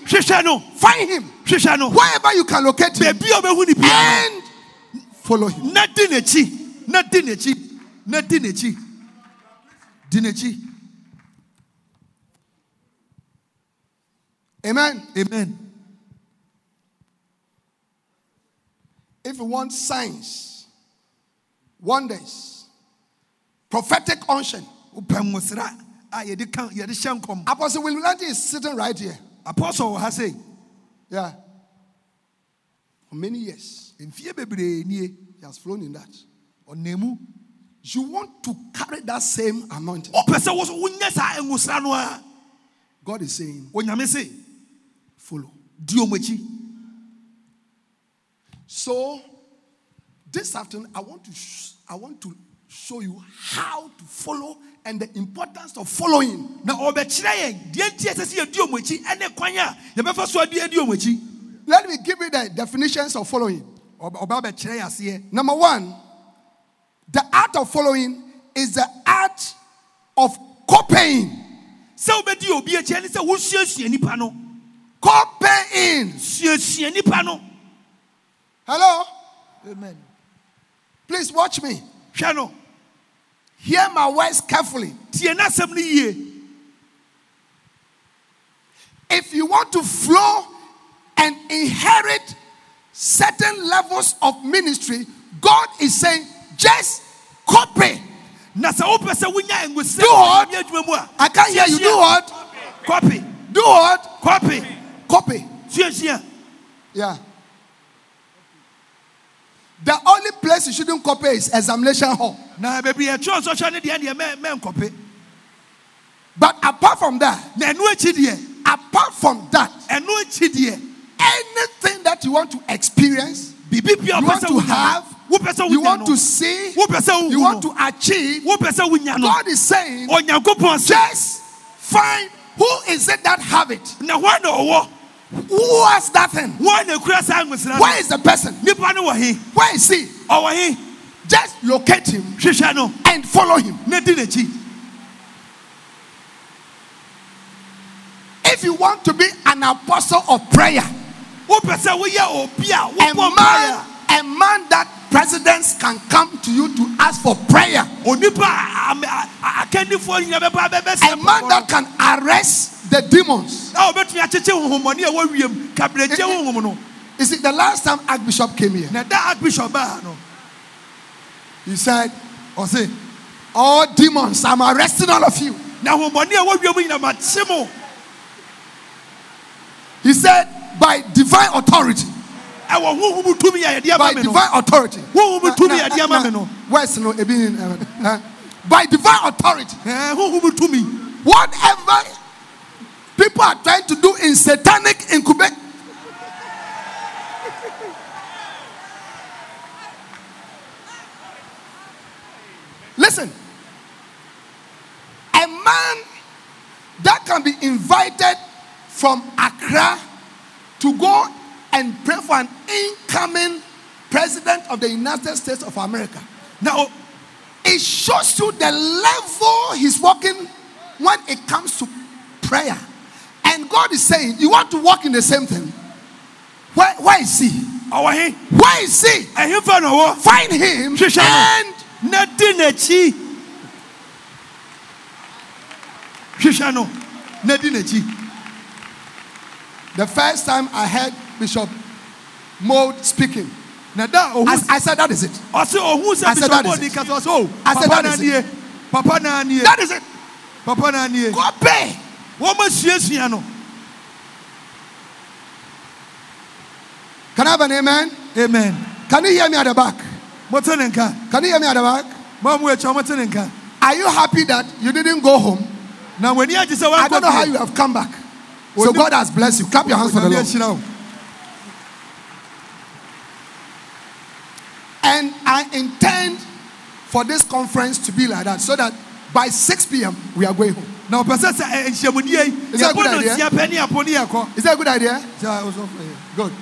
find him. Wherever you can locate him. Baabi a wobɛhu ne bia and follow him. no na di n'akyi na di n'akyi na di n'akyi di n'akyi Amen. amen If you want signs, wonders, prophetic unction, wopɛ nwosra a yɛde ka yɛde hyɛ nkɔm Apostle William Lamptey is sitting right here. Apostle has ha sei Yeah. For many years, mfie bebree nie he has flown in that. ɔnamu You want to carry that same anointing. ɔpɛ sɛ wo so wonyɛ saa nwosra no a God is saying, follow. di ɔmo akyi So, this afternoon, I want to sh- I want to show you how to follow and the importance of following. na ɔbɛkyerɛ yɛn deɛ nti ɛsɛ sɛ yɛdi ɔmo akyi ɛne kwan a yɛbɛfa so ade adi ɔmo akyi Let me give you the definitions of following. Ɔba ɔba bɛkyerɛ Number one, the art of following is the art of copying. Sɛ wobɛdi obi akyi ɛne sɛ nipa no Copying. suasua nipa no Hello? amen Please watch me. hwɛ no Hear my words carefully. tie n'asɛm no yie If you want to flow and inherit certain levels of ministry, God is saying, just copy. na sɛ wopɛ sɛ wonya Do what? wɔ Nyame adwuma mu a I can't hear you. Do what? copy Do what? copy Copy. suasua Yeah. The only place you shouldn't copy is examination hall. na baabi yɛtwerɛ nsɔhwɛ no deɛ deɛ mɛ- mɛnkɔpe But apart from that, apart from that, anything that you want to experience, you want to have, no wopɛ sɛ you want to see, you want to achieve, no wopɛ sɛ wonya no. God is saying, just find who is it that have it. Na hɔ na ɔwɔ Who has that thing? hɔ na kura saa nwosira no Where is the person? nipa no wɔ he Where is he? Just locate him and follow him. na di n'akyi If you want to be an apostle of prayer, wopɛ sɛ woyɛ obi a man A man that presidents can come to you to ask for prayer. A man that can arrest the demons. a wobɛtumi akyekye honhommɔne a ɛwɔ wiem kabrɛgye eh, eh, honhom no You see, the last time Archbishop came here, na da archbishop no he said, ɔse All demons, I'm arresting all of you. na honhommɔne a ɛwɔ wiem nyina makye mo He said, By divine authority. ɛwɔ honhom tumi a yɛde By ama me no divine authority. honhom tumi a me Where's no? ebi- eh, By divine authority. Ɛɛ, honhom tumi Whatever people are trying to do in satanic incubate. Listen, a man that can be invited from Accra to go and pray for an incoming president of the United States of America. Now, It shows you the level he's walking when it comes to prayer. And God is saying, You want to walk in the same thing? Where, where is he? ɔwɔ he Where is he? Eh, ɛhefa na Find him Hwehwɛ no. and na di n'akyi hwehwɛ no na di the first time I heard Bishop Mold speaking, na da I, ohun I said, That is it. ɔse ohun I sɛ said, that bishop it. kasa ɔse o I said, papa that is n'anie papa n'anie That is it. papa n'anie Go pay. Wɔn ma suasua no Can I have an amen? amen Can you hear me at the back? mo te ne nka Can you hear me at the back? mo amu akyi mo te ne nka Are you happy that you didn't go home? na w'ani agye sɛ I don't know how you have come back. So God has blessed you. Clap your hands for the Lord. And I intend for this conference to be like that so that by 6 p.m. we are going home. Now, ɔpɛ sɛ sɛ ɛ- nhyiamudie yi Is that a good idea? nsia pɛ ne apɔ ne yɛkɔ Is that a good idea? Sɛ ɔsɔfo yɛ. Good.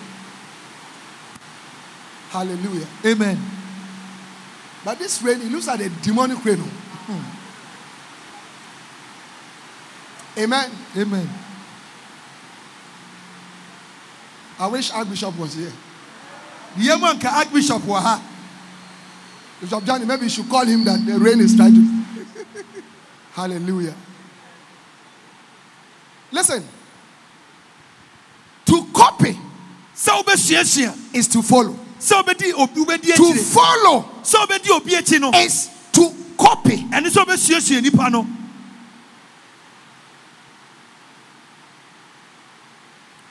Hallelujah. amen But this rain, it looks like a demonic rain. oh. Hmm. Amen. amen I wish Archbishop was here. yɛmu anka archbishop Bishop Johnny, maybe you should call him that the rain is trying to. *laughs* Hallelujah. Listen. To copy is to follow. sɛ wobɛdi obi wobɛdi To follow sɛ wobɛdi obi akyi no is to copy. ɛne sɛ wobɛsuasua nipa no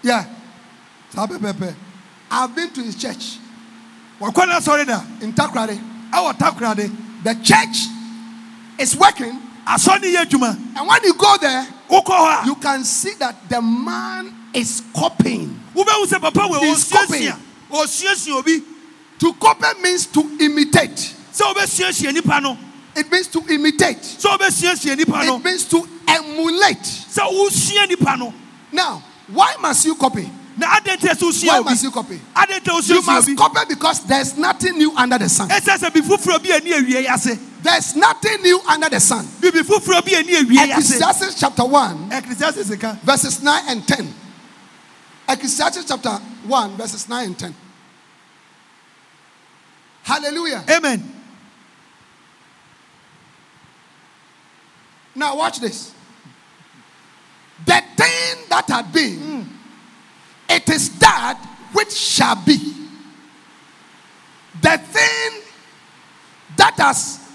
Yeah. I've been to his church wɔkɔ no asɔre da in Takoradi. ɛwɔ takorade The church is working, asɔre ne yɛ adwuma and when you go there, wokɔ hɔ a you can see that the man is copying. wobɛhu sɛ papa wɔ He's ɔsuasua To copy means to imitate. sɛ wobɛsuasua nipa no It means to imitate. sɛ wobɛsuasua nipa no It means to emulate. sɛ wosua nipa Now, why must you copy? na adɛn nti sɛ wosua Why must you copy? You must copy because there's nothing new under the sun. Ɛsɛ sɛ bi foforɔ bi ani awie yi ase There's nothing new under the sun. bibi foforɔ bi ani awie yi ase Ecclesiastes chapter 1, ecclesiastes verses 9 and 10. Ecclesiastes chapter 1, verses 9 and 10. Hallelujah. amen Now, watch this. The thing that had been, hmm. it is that which shall be. The thing that has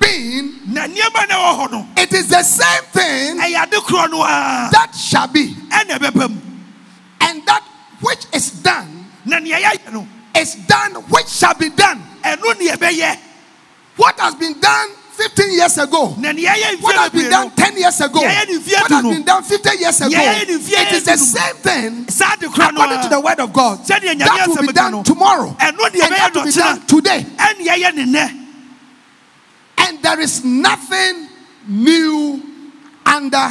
been, na nneɛma na ɛwɔ hɔ no it is the same thing ɛyɛ ade korɔ no a that shall be. ɛna ɛbɛba mu And that which is done na nea yɛayɛ no is done which shall be done. ɛno ne yɛbɛyɛ What has been done 15 years ago? na nea yɛayɛ What has been done 10 years ago? What has been done 50 years ago? It is the same thing saa ade korɔ according to the word of God. That will be done tomorrow. And that will be done today. ɛne yɛyɛ ne nnɛ And there is nothing new under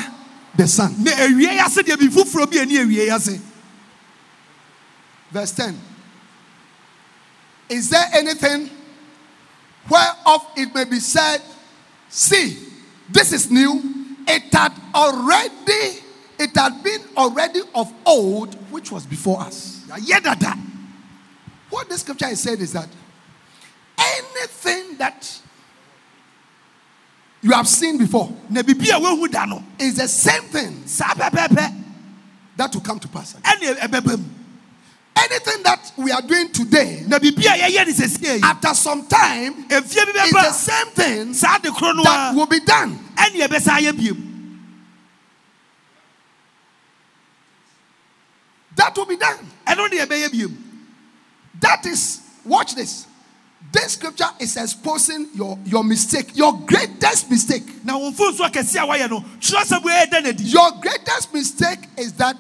the sun. na awie yi ase deɛ bi foforɔ bi ani awie yi ase Verse 10. Is there anything whereof it may be said, See, this is new? It had already, it had been already of old, which was before us. What this scripture is saying is that anything that you have seen before. Na biribi a woahu da is the same thing. That will come to pass. mu. Anything that we are doing today, na biribi a yɛyɛ ne sɛsie after some time, is the same thing saa de koro no that will be done. ɛne ɛbɛsa yɛ biem. That will be done. ɛno ne yɛbɛyɛ biem. That is, watch this. This scripture is exposing your, your mistake, your greatest mistake. na wo mfonso akɛse a wayɛ no kyerɛsɛm wei ɛda no adi Your greatest mistake is that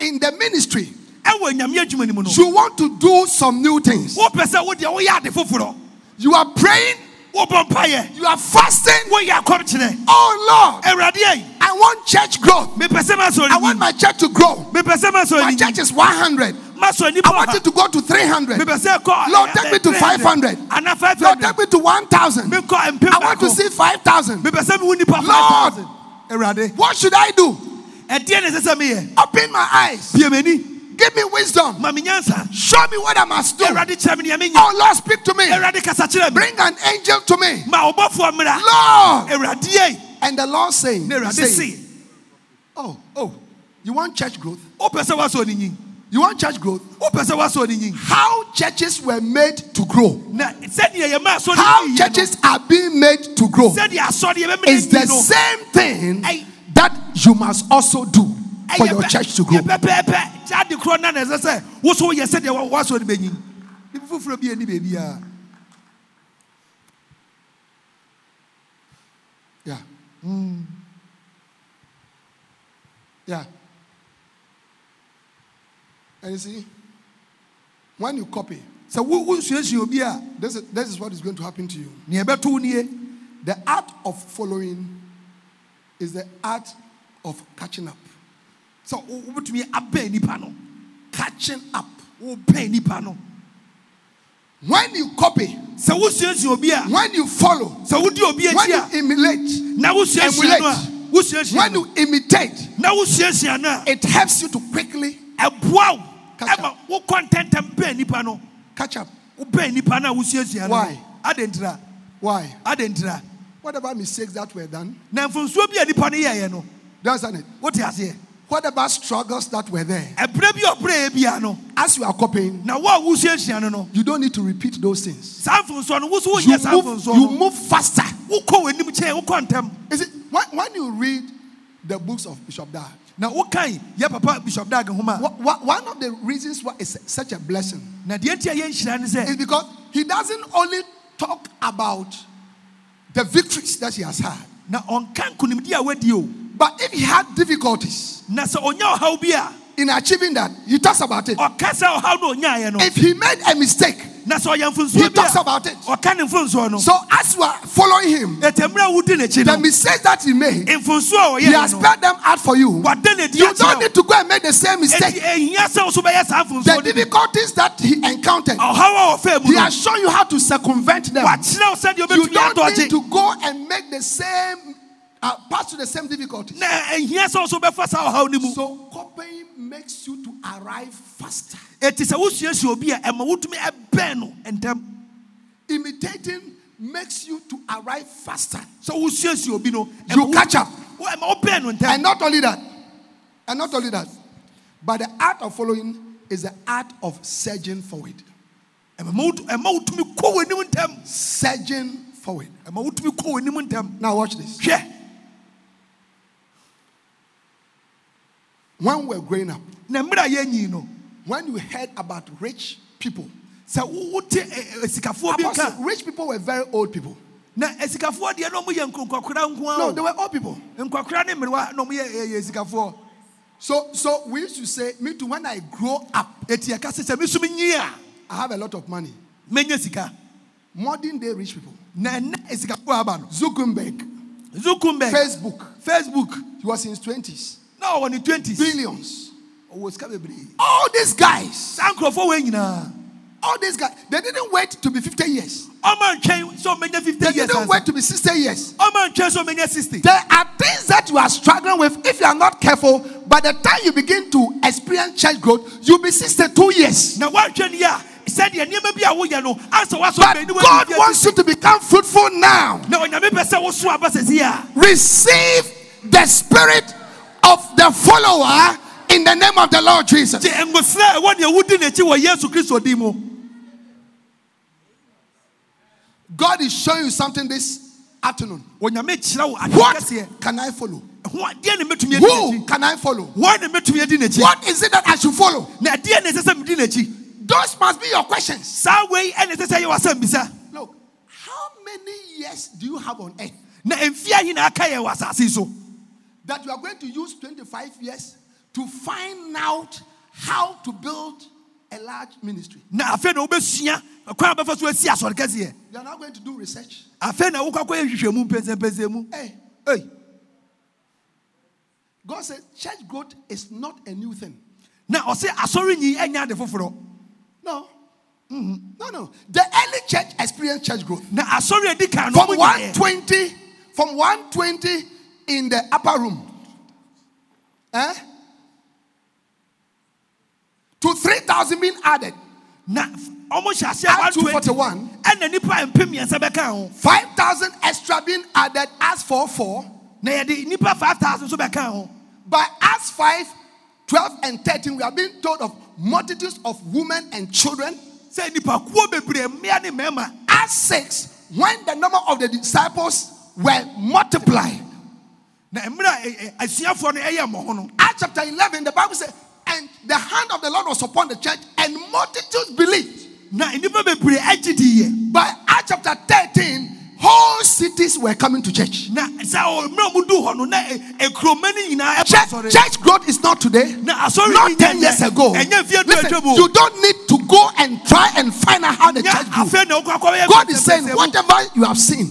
in the ministry, ɛwɔ nyame adwuma no you want to do some new things. wopɛ sɛ wodeɛ woyɛ ade foforɔ You are praying, you are fasting. Oh Lord, I want church growth. mepɛ sɛ masɔ I want my church to grow. mepɛ sɛ masɔ My church is 100. I want it to go to 300. mepɛ sɛ kɔ Lord, take me to 500. Lord, take me to 1,000. I want to see 5,000. mepɛ sɛ mewu nipa Lord. What should I do? ɛdeɛ ne ɛsɛ sɛ meyɛ Open my eyes. Give me wisdom. ma me nyansa Show me what I must do. awurade kyerɛ me nea menya Oh Lord, speak to me. awurade kasa kyerɛ me Bring an angel to me. ma ɔbɔfoɔ mmra Lord. And the Lord saying, saying, Oh, oh, you want church growth? Wopɛ sɛ woasɔ ne nyin You want church growth? wopɛ sɛ woasɔ ne nyin How churches were made to grow. na sɛdeɛ yɛma asɔ How churches are being made to grow is the same thing that you must also do for your church to grow. pɛpɛɛpɛ kyɛ And you see, when you copy, sɛ wo- wonsuasua obi a this is, this is what is going to happen to you. nea ɛbɛto wo nie. The art of following is the art of catching up. So sɛ wo- wobɛtumi abɛn nipa no Catching up. wobɛn nipa no When you copy, so sɛ wosuasua obi a when you follow, sɛ wodi obi when you a emulate, na wosuasua no a wosuasua when you imitate, na wosuasua no a it helps you to quickly wo ɛma wokɔ ntɛntɛm bɛn nipa no catch up. wobɛn nipa no a wosuasua no Why? adɛntira Why? adɛntira Whatever mistakes that were done, na mfonsuo bi a nipa no yɛyɛ no do you understand it? wote aseɛ Whatever struggles that were there, ɛberɛ bi a ɔberɛ yɛ bia no as you are copying, na wo a wosuasua no no you don't need to repeat those things. saa mfonsuo no wo so You saa move, mfonsuo you move faster. wokɔ w'anim kyɛn wokɔ ntɛm You see, when, when you read the books of Bishop Dag, what kind? yɛ papa bishop dag wha- one of the reasons why it's such a blessing nti a is because he doesn't only talk about the victories that he has had, na ɔnka nkonimdi a wadi o but if he had difficulties na sɛ ɔnya ɔhaw bi in achieving that, he talks about it. ɔka sɛ ɔhaw no ɔnyaeɛ no If he made a mistake, na sɛ ɔyɛ he talks about it. ɔka ne mfonsuo no So as you are following him, ɛtɛmmerɛ a wodi the mistakes that he made, he has spelled them out for you. wada ne di You don't need to go and make the same mistake. ɛhia sɛ so The mfonsuo no bi difficulties that he encountered, ɔhaw a ɔfɛ mu he has shown you how to circumvent them. wakyerɛ wo sɛdeɛ You don't need to go and make the same, uh, pass through the same difficulties. na wo so bɛfa saa ɔhaw no mu So copying makes you to arrive faster. ɛti sɛ wosuasua obi a ɛma wotumi ɛbɛn no ntɛm Imitating makes you to arrive faster. wosuasua obi no You ɛma wo- catch up. wo- ɛma wobɛn no And not only that, and not only that, but the art of following is the art of surging forward. ɛma wo- ɛma wotumi kɔ w'anim ntɛm Surging forward. ɛma wotumi kɔ w'anim ntɛm Now watch this. hwɛ When we were growing up, na mmerɛ a no when you heard about rich people, sɛ wo- wote ɛ- eh, ɛ- eh, asikafoɔ bi Apostle, rich people were very old people. na asikafoɔ deɛ na ɔmo yɛ nkwakora nko No, they were old people. So, so we used to say, me too, when I grow up, eti ɛka sɛ sɛ mesum nyi have a lot of money. Modern day rich people. na ɛnɛ asikafoɔ aba Zuckerberg, zuckerberg Facebook, facebook he was in his 20s. Na ɔwɔ the 20s Billions. bebree All these guys, saa nkurɔfoɔ wɔ all these guys, they didn't wait to be 50 years. ntwɛn sɛ ɔmenya 50 They years didn't wait to be 60 years. ntwɛn sɛ ɔmenya 60 There are things that you are struggling with if you are not careful. By the time you begin to experience church growth, you'll be 62 years. na woantwɛ ni a sɛdeɛ nneɛma bi a woyɛ no ansa woasɔ But bɛni wɔ God wants you to become fruitful now. na onyame pɛ sɛ woso aba sɛsi a Receive the spirit of the follower in the name of the Lord Jesus. gye ngosira a ɛwɔ deɛ wodi n'akyi wɔ yesu kristo din mu God is showing you something this afternoon. onyame kyerɛ wo ade What can I follow? ho adeɛ ne mɛtumi adi Who can I follow? wɔn ne mɛtumi adi What is it that I should follow? na adeɛ ne ɛsɛ sɛ medi Those must be your questions. saa wei ɛne ɛsɛ sɛ yɛ wasɛm bisa Look, how many years do you have on earth that you are going to use 25 years to find out how to build a large ministry? na afei na wobɛsua kwan a bɛfa so asi asɔre You are now going to do research. afei na wokɔ akɔyɛ mpɛnsɛmpɛnsɛ mu Hey, Ei, God says church growth is not a new thing. na ɔse asɔre nyi ade foforɔ No. Mm-hmm. No, no. The early church experienced church growth. na asɔre a kan no From ɔmo nyɛɛ. 120, from 120 in the upper room. Eh? To 3,000 being added. na ɔmo hyɛ ase Acts a 120 241. ɛna nipa mpem mmiɛnsa bɛka ho 5,000 extra being added as for 4. na yɛde nipa 5000 nso bɛka ho By Acts 5, 12 and 13, we are being told of multitudes of women and children. sɛ nipakuo bebree mmea ne mmarima Acts 6, when the number of the disciples were multiplied. Eh, eh, Acts chapter 11, the Bible says, and the hand of the Lord was upon the church, and multitudes believed. na nnipa bebree agye diiɛ By Acts chapter 13, whole cities were coming to church. na sɛ ɔ- mmerɛ a mudu hɔ no na eh, ɛ- ɛkuroma no nyinaa ɛkɔ Church, church growth is not today. Not 10 years ago. ɛnyɛ mfeɛ du Listen, you don't need to go and try and find out how the church grew. afei na wokɔ akɔyɛ God is saying, whatever you have seen,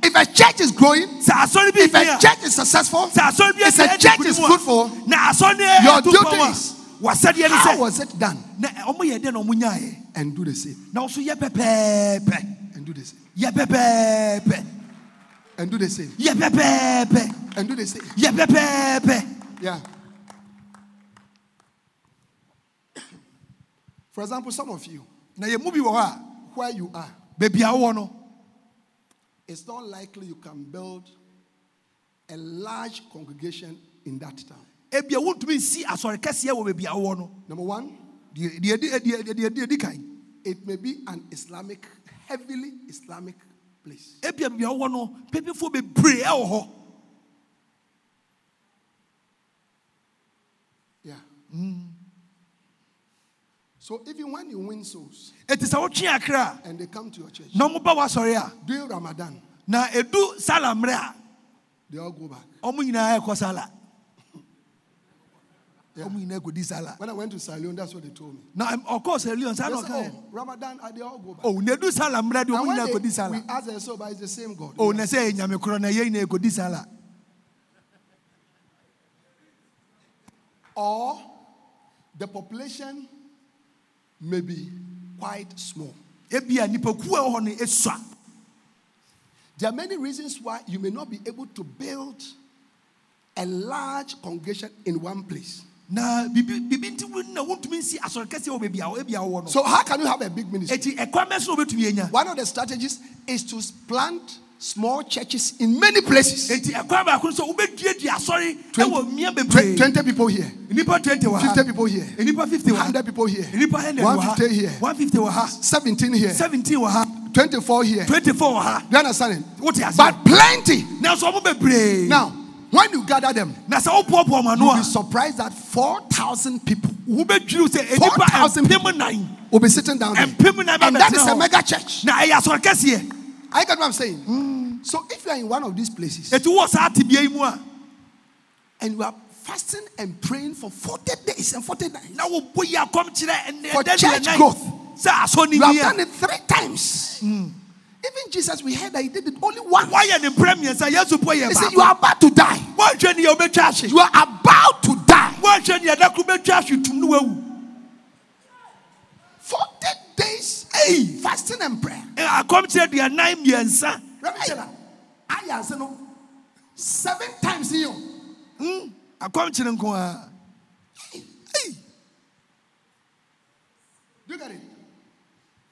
deɛ wawu bia no if a church is growing, sɛ asɔre bi if a church is successful, sɛ asɔre bi if a church is fruitful, na asɔre no your duty is, a wasɛdeɛ ne how was it done? na ɔmo yɛ dɛ na ɔmo nyaeɛ And do the same. na ɔso yɛ pɛpɛɛpɛ And do the same. And do the same. And do the same. Yeah. For example, some of you, na yɛ mu bi wɔ hɔ a where you are, baabi a wowɔ no it's not likely you can build a large congregation in that town. ebia wontumi nsi asɔre kɛseɛ wɔ baabi a wowɔ no Number one, deɛ deɛ di- deɛ deɛ deɛ di kan it may be an Islamic, heavily Islamic place. ebia baabi a wowɔ no pepefoɔ bebree ɛwɔ hɔ Yeah. Mm. So even when you win souls eti sɛ akra and they come to your church a na ɔmo ba during Ramadan, na edu sala mmerɛ they all go back. ɔmo nyinaa ɛkɔ sala Yeah. ɔmo nyinaa kɔdi sala When I went to Salion, that's what they told me. na ɛm- ɔkɔɔ sɛ leon They saa said, oh, Ramadan, uh, they all go back. o na edu sala mmerɛ de And ɔmo when nyinaa we sala asked them, so, but it's the same God. o na sɛ nyame korɔ na yɛn nyinaa kɔdi sala Or the population may be quite small. ebia nipakuo a ɛwɔ hɔ There are many reasons why you may not be able to build a large congregation in one place. na bibi bibi nti wo- na wontumi nsi asɔre kɛseɛ wɔ baabi a ebia wowɔ no So, how can you have a big ministry? eti ɛkwan bɛ so wobɛtumi anya One of the strategies is to plant small churches in many places. eti ɛkwan baako no sɛ wobɛduadua asɔre Twenty- ɛwɔ mmea Tw- bebree. 20 people here, nipa 20 wɔ 50 people here, nipa 50 wɔ 100 people here, nipa 100 wɔ 150 here, 150 wɔ 17 here, 17 wɔ 24 here. 24 wɔ Do you understand it? But plenty. nanso ɔmo bebree. Now, when you gather them, na sɛ woboaboa ma no you'll be surprised that 4,000 people. Wobɛdwiriw sɛ nipa 4,000 mpem nan will be sitting down there. And that is a mega church. Na ɛyɛ asɔre kɛseɛ I get what I'm saying. So if you are in one of these places eti wɔ saa tebea yi mu a and you are fasting and praying for 40 days and 40 nights, na wobɔ yi akɔm kyerɛ ɛnɛ For church growth. you have done it three times. Hmm. Even Jesus, we heard that he did it only once. wɔyɛ ne mprɛ mmiɛnsa yesu po yɛ He said, You are about to die. wɔnhwɛ ne yɛ wobɛtwa ahye You are about to die. wɔnhwɛ ne yɛ da koro bɛtwa ahye tum no wawu 40 days hey, fasting and prayer. Ɛ, akɔm kyerɛ duanan mmiɛnsa. Shela, I answer no. Seven times you. Hmm, akɔm kyerɛ nko a Do you get it?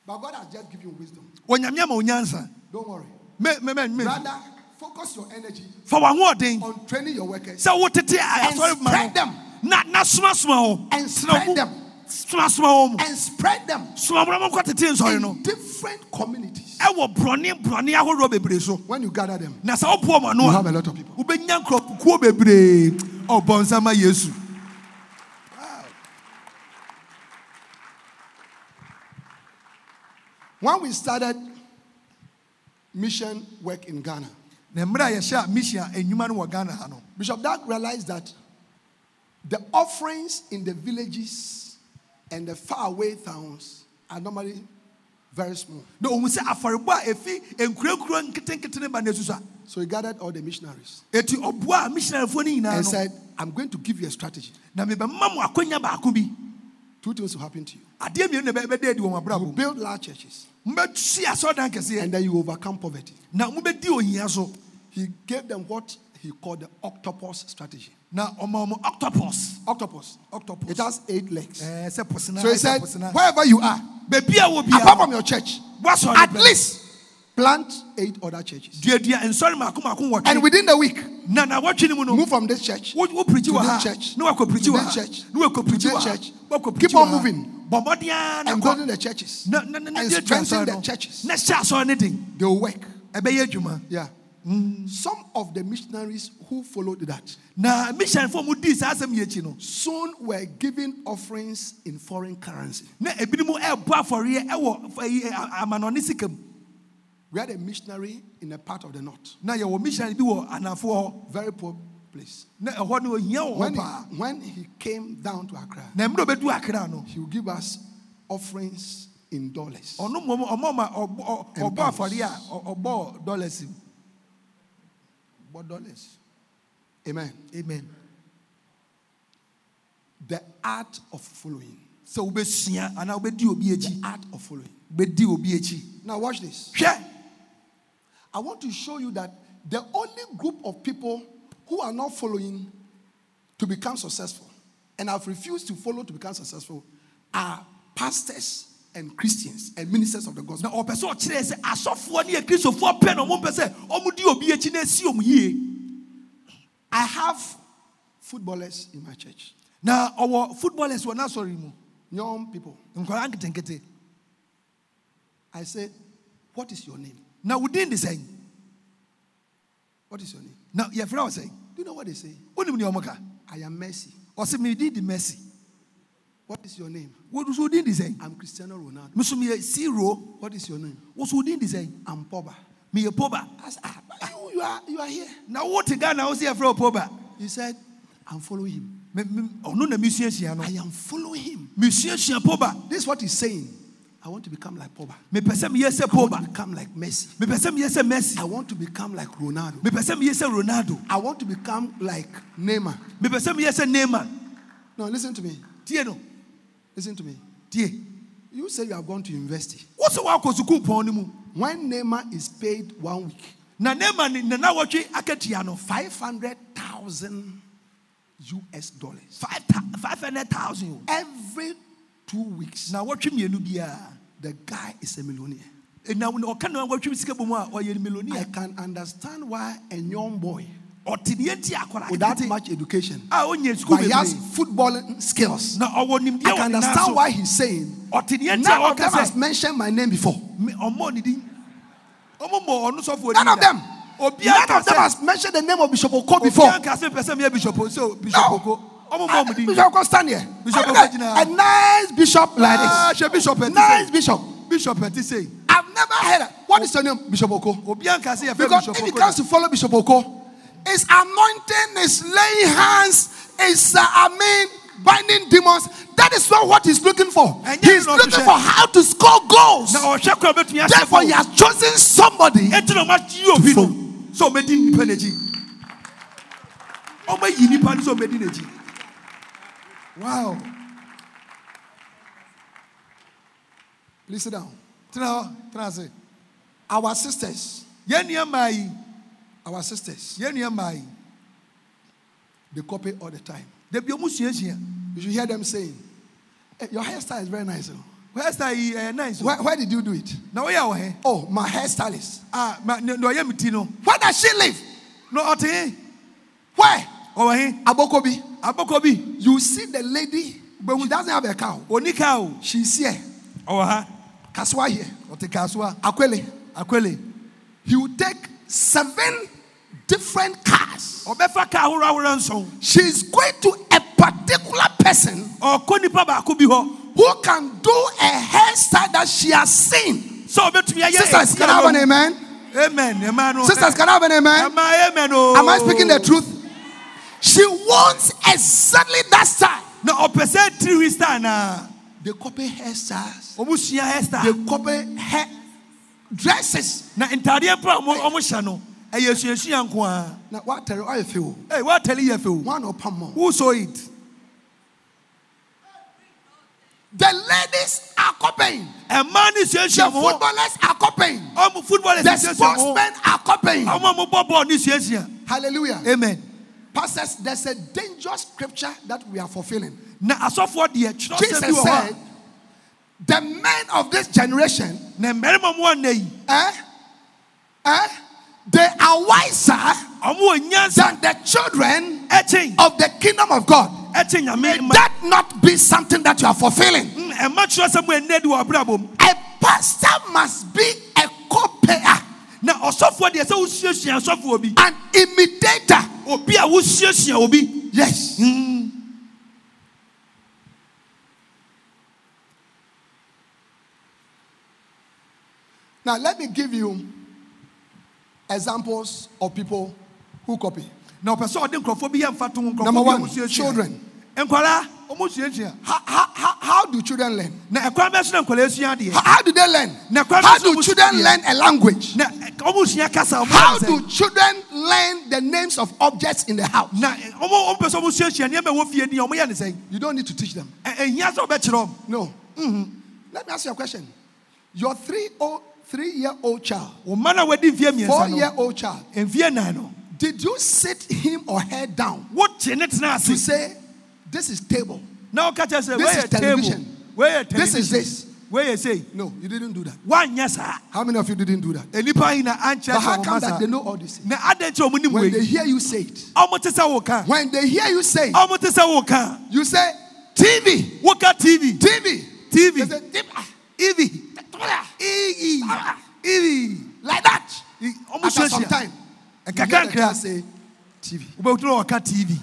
But God has just given you wisdom. onyame ama onyansa. Don't worry. me me me me. Rather, focus your energy fa w'ahoɔden. on training your workers. Sɛ wotete and asɔre ma spread no them. Na na somasoma wo. And spread them. somasoma wɔ mu and spread them soma mo na monkɔtete nsɔre no. in different communities. ɛwɔ borɔne borɔne ahodoɔ bebree so. When you gather them, na sɛ wopoɔ ma you have a lot of people. wobɛnya nkurɔfokuo bebree. Ɔbɔ nsama yesu. When we started mission work in Ghana, na mmerɛ a yɛhyɛ a mission a enyuma no ghana Bishop Dag realized that the offerings in the villages and the faraway towns are normally very small. na ohun sɛ afɔrebɔ a efi nkurakura nketenkete ne ba na So he gathered all the missionaries eti ɔboa a missionaryfoɔ no nyinaa and said, I'm going to give you a strategy. na mebɛma mo akonya baako bi Two things will happen to you. adeɛ mmienu na ɛbɛda adi wɔ mo You abrabɔ mu build large churches mbɛsi asɔredan kɛseɛ and then you overcome poverty. na mobɛdi ohia so He gave them what he called the octopus strategy. na ɔma ɔmo octopus Octopus. octopus It has eight legs. posena So he said, wherever you are, beebi a wɔ apart from your church, wasɔre at least plant eight other churches. duadua nsɔre mako mako wɔ And within the week, na na wɔtwe ne mu move from this church wo wo pirikyi to this church, ne wakɔ pirikyi to this church, to this church. Keep on moving. bɔ mmɔden ara na and kɔ building the churches. na na na and strengthen the no churches. na hyɛ asɔre ne den They will work. ɛbɛyɛ Yeah. Some of the missionaries who followed that na missionfoɔ mu di saa asɛm yi akyi no soon were giving offerings in foreign currency. na ebinom ɛɛbɔ afɔreɛ ɛwɔ f- ɛyi, ɛ- amanɔne sika We had a missionary in a part of the north, na yɛwɔ missionary bi wɔ anafoɔ hɔ very poor place. na ɛhɔ no ohia wɔ When hɔ he, paa when he came down to Accra, na mmerɛ obɛdu akra no he would give us offerings in dollars. ɔno mmom ɔmɔ ma ɔbɔ And ɔbɔ pounds. afɔreɛ a ɔ- ɔbɔ dollars mu dollars Amen. amen The art of following. wobɛsua anaa wobɛdi obi akyi The art of following. wobɛdi obi akyi Now, watch this. hwɛ I want to show you that the only group of people who are not following to become successful and have refused to follow to become successful are pastors and Christians and ministers of the gospel. di obi akyi na esi ɔmo yie I have footballers in my church, na ɔwɔ footballers wɔ n'asɔre mu young people. I say, What is your name? na wodin de sɛn What is your name? na yɛfrɛ wo sɛn Do you know what they say? I am Mercy. ɔsɛ medin de mercy What is your name? wodu so wodin de I'm Cristiano Ronaldo. meso meyɛ zero What is your name? so wodin de I'm Pogba. meyɛ poba I said, ah, you, you, are, you are here. na wote ghana wo sɛ yɛfrɛ wo poba He said, I'm following him. Me- me- I am following him. mesuasua poba This is what he's saying. I want to become like Pogba. mepɛ sɛ meyɛ sɛ I want poba to become like Messi. mepɛ sɛ meyɛ sɛ mercy I want to become like Ronaldo. mepɛ sɛ meyɛ sɛ ronaldo I want to become like Neymar. mepɛ sɛ meyɛ sɛ neman No, listen to me. tie no Listen to me. Dear, You say you have gone to university. wo sɛ woakɔ sukuu pɔn no mu When Neymar is paid one week, na neman ne nana wɔtwe akatua no 500,000 US dollars. five thou- 500000 o Every two weeks, na wɔtwe mmienu biara the guy is a millionaire. Eh, na ɔka na wɔtwe sika bɔ mu I melonia can understand why a young boy ɔte ne yɛnti without much education, a sukuu but he has footballing skills. I can understand why he's saying ɔte ne yɛnti none a of them has mentioned my name before. me- ɔmmɔ ne din ɔmo mmɔ ɔno sɔfoɔ None of them. None of them has mentioned the name of Bishop Oko before. obiara ka sɛ pɛ sɛ meyɛ bishop sɛ bishop No. oko ɔmo mmɔ Ah, ɔmo din Bishop Oko stand here. Bishop Look Oko at gyina ha. A nice bishop like Ah, this. bishop Nice bishop. bishop I've never heard. It. What is your name, Bishop Oko? obiara ka sɛ yɛfrɛ Because if it oko comes to follow Bishop Oko, it's anointing, it's laying hands, it's uh, I mean binding demons. That is not what he's looking for. And He's looking for how to score goals. na ɔhwɛ kora bɛtumi ahyɛ Therefore, he has chosen somebody. ɛnti na ɔmayi obi no follow. sɛ ɔmɛdi nipa n'akyi ɔmayi nipa no sɛ ɔmɛdi n'akyi wow Please sit down. tena hɔ tena ase Our sisters, yɛn nua mmaa yi our sisters, yɛn nua mmaa they copy all the time. dabi ɔmo suasua You should hear them saying, "Hey, Your hairstyle is very nice. oh." hairstyle yi ɛyɛ nice. Oh. Where, where did you do it? woyɛ wɔ he Oh, my hairstylist. a ma na na ɔyɛ mi ti no Where does she live? he Where? ɔwɔ he Abokobi. abɔkɔ bi You see the lady, but she doesn't have a cow. oni ka o She's here. ɔwɔ ha Kasoa here. ɔte kasoa Akwele. akwele He will take seven different cars. ɔbɛfa kaa ahorow ahorow She's going to a particular person ɔkɔ nipa baako who can do a hairstyle that she has seen. ayɛ Sisters, can I have an amen? amen no Sisters, can I have an amen? amen Am I speaking the truth? She wants exactly that style. No, ɔpɛ sɛ tiri star na They copy hairstyles. ɔmo sua hairstyle They copy hair dresses. na ntaadeɛ pa a ɔmo ɔmo hyɛ no ɛyɛ suasua nko ara Now, what tell you? How you feel? ɛy wɔatɛle yɛ fɛ o One or more. who saw it The ladies are copying. ɛmaa ne The suasua mo footballers are copying. ɔmo football The suasua mo hɔ sportsmen are copying. ɔmo a mo bɔ bɔɔl ne suasua Hallelujah. amen Pastors, there's a dangerous scripture that we are fulfilling. na asɔfoɔ deɛ kyerɛ sɛ bi Jesus said, The men of this generation, a na mmarima mo wɔn nna yi eh, eh, they are wiser than the children of the kingdom of God. ɛkyɛn nyame ma That not be something that you are fulfilling. Mm, ɛma kyerɛ sɛ mo ɛnna di wɔ abrabɔ mu A pastor must be a copier, na ɔsɔfoɔ deɛ sɛ wosuasua asɔfoɔ bi an imitator. obi a wosuasua obi Yes. Now, let me give you examples of people who copy. na ɔpɛ sɛ ɔde nkurɔfoɔ bi yɛ mfa to nkurɔfoɔ Number one, children. nkwadaa ɔmo suasua How, how, how, do children learn? na ɛkwan bɛ so na nkwadaa How, adeɛ how do they learn? Na How do children learn a language? na ɔmo sua kasa ɔmo How do children learn the names of objects in the house? na ɛ, ɔmo ɔmo pɛ sɛ ɔmo suasua nneɛma ɛwɔ fie ni ɔmo yɛ ne sɛn You don't need to teach them. Ɛhia sɛ ɔbɛkyerɛ ɔmo No. Mm-hmm. Let me ask you a question. Your three o- three year old child, ɔma na wadi four year old child, nan no. Did you sit him or her down? Tena to say, This is table? Now, kyerɛ sɛ This is television. weyɛ This is this. weyɛ sei No, you didn't do that. woanyɛ saa How many of you didn't do that? nnipa yi na ankyerɛ But how come that they know all this? na adɛn kyɛ ɔmo nim When they hear you say it, ɔmo te sɛ wo ka when they hear you say it, ɔmo te sɛ wo you say, TV, woka tv TV, tv say, "TV, evi ii evi like that. ɔmo After some time, you nkakra hear the nkra child say, TV. wobɛtumi wɔka tv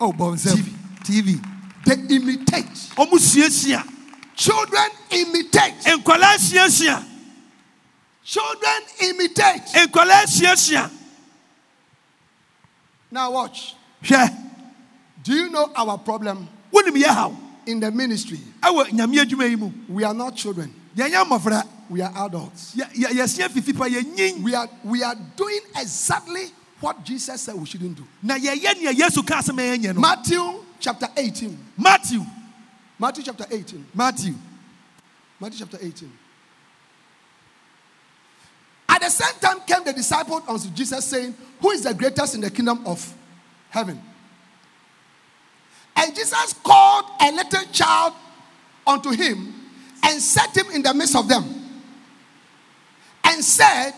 oh bɔnsɛm tv They imitate. suasua Children imitate. nkwadaa suasua Children imitate. nkwadaa suasua Now watch. hwɛ Do you know our problem wonim yɛ haw in the ministry? ɛwɔ nyame adwuma yi mu We are not children. We are adults. Yɛ- yɛ- yɛsua fifi pa yɛnyin We are we are doing exactly what Jesus said we shouldn't do. na yɛyɛ nea yesu ka sɛ ma yɛnyɛ no Matthew chapter 18. matthew Matthew chapter 18. matthew Matthew chapter 18. At the same time came the disciples unto Jesus, saying, Who is the greatest in the kingdom of heaven? And Jesus called a little child unto him and set him in the midst of them. And said,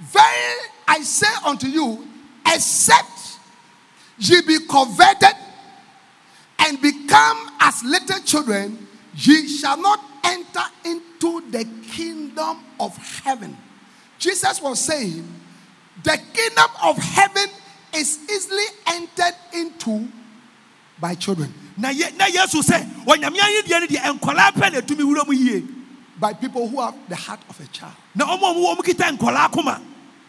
Very I say unto you, except ye be converted and become as little children, ye shall not enter into the kingdom of heaven. Jesus was saying, the kingdom of heaven is easily entered into by children, na yesu sɛ ɔnyame ayedeɛ no deɛ nkɔlaa pɛ na ɛtumi wura mu yie. By people who have the heart of a child, na ɔmo a ɔmo- ɔmo kita nkɔlaa koma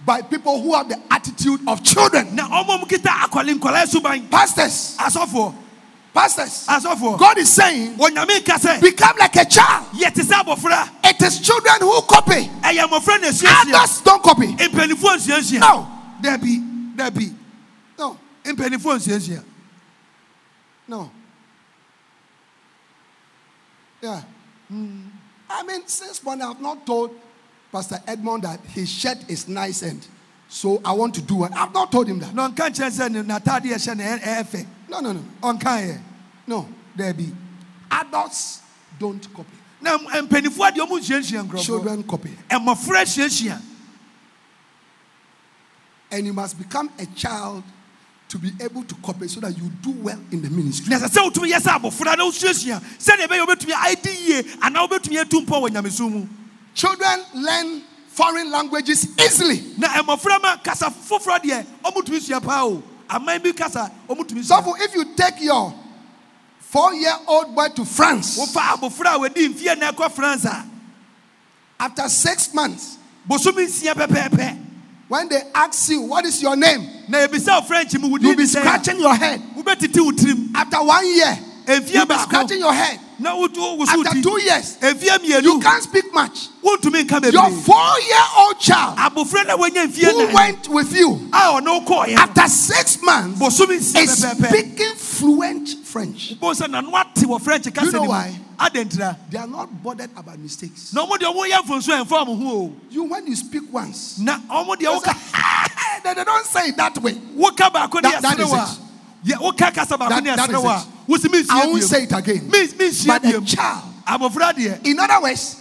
by people who have the attitude of children. na ɔmo a ɔmo kita akɔle nkɔlaa suban. Pastors, asɔfoɔ. Pastors, asɔfoɔ. God is saying, onyame ka sɛ become like a child. sɛ abɔfra. It is children who copy, ɛyɛ mmɔfra na asuasua adults don't copy. mpanimfoɔ nsuasua No. there be there be. No, mpanimfoɔ nsuasua no. Yeah. Hmm. I mean, since when I've not told Pastor Edmond that his shirt is nice and so I want to do it. I've not told him that. na ɔnka nkyerɛ sɛ ne- n'ataadeɛ hyɛ no fɛ No, no, no. ɔnkaeɛ No. dabi Adults don't copy. mpanimfoɔ adeɛ ɔmo nhyiahyia nkurɔfoɔ Children copy. mmɔfra hyiahyia And you must become a child to be able to copy so that you do well in the ministry. na ɛsɛ sɛ wotumi yɛ sɛ abɔfra na wosuasua sɛdeɛ ɛbɛyɛ wobɛtumi adi yie anaa wobɛtumi atu mpɔ wɔ nyamesom mu Children learn foreign languages easily. na mmɔfra ma kasa foforɔ deɛ ɔmotumi sua paa o aman bi kasa ɔmotumi So sua if you take your four-year-old boy to France, wofa abɔfra a wadi mfie na ɛkɔ france a after six months, bosomi nsia pɛpɛɛpɛ when they ask you what is your name, na ebisa wo french you'll be scratching your head. a wobɛtete wo tirim. After one year, you'll be scratching your head. na wotu wo so wo After two years, you can't speak much. Your four-year-old child abɔfra na wanya mfie who went with you a ɔne wokɔɔyɛ no after six months is speaking fluent French. wobɛhu sɛ nano ate wɔ french kasa You know no why? They are not bothered about mistakes. na ɔmo deɛ ɔmo yɛ mfonso ɛmfa ɔmo ho o You, when you speak once, na ɔmo deɛ they, *laughs* they don't say it that way. That- that is it. A yɛ woka kasa baako That- that is wɔ it. a I won't say it again. But a child, in other words,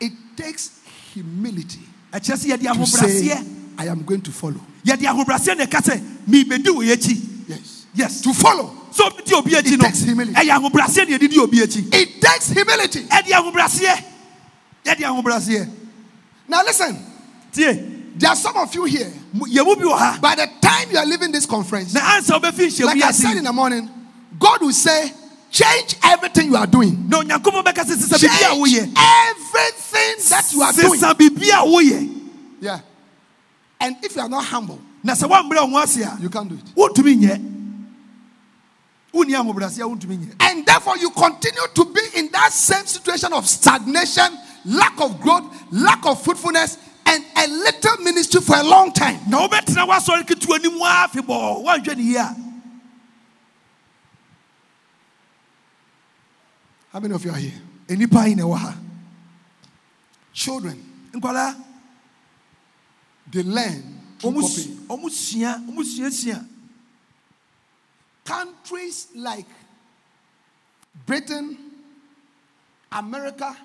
it takes humility ɛkyerɛ sɛ yɛde to say, I am going to follow. yɛde ahobraseɛ na ɛka sɛ mibɛdi wɔ yɛkyi Yes. yes To follow. so obi di obi akyi It takes humility. ɛyɛ ahobraseɛ na yɛde di obi akyi It takes humility. ɛde ahobraseɛ yɛde ahobraseɛ Now listen, there are some of you here. mu- yɛn mu bi wɔ ha By the time you are leaving this conference, na ansa wobɛfi nhyɛmu like I said in the morning, God will say, change everything you are doing. na onyankopɔn bɛka sɛ sesa biribi a Change everything that you are doing. sesa biribi a Yeah. And if you are not humble, na sɛ woambrɛ wo ho ase a you can't do it. wontumi nyɛ wonni ahobraseɛ wontumi And therefore, you continue to be in that same situation of stagnation, lack of growth, lack of fruitfulness, and a little ministry for a long time. na wobɛtena woasɔre ketewa anim a afebɔɔ woanhwɛ ne yie a How many of you are here? nnipa yi na ɛwɔ ha Children, nkwadaa they learn copying. sua suasua Countries like Britain, America,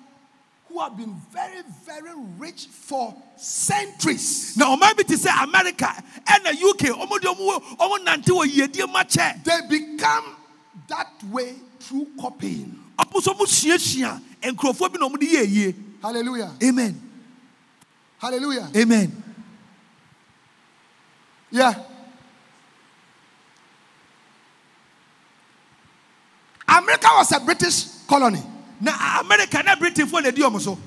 who have been very, very rich for centuries, na ɔman bi te sɛ america ɛna uk ɔmo de ɔmo ɔmo nante wɔ yiedie ma kyɛ they become that way through copying. ɔmo nso ɔmo suasua nkurɔfoɔ bi na ɔmo de yɛ yie Hallelujah. amen Hallelujah. amen Yeah. America was a British colony. Na america na britainfoɔ na di ɔmo so.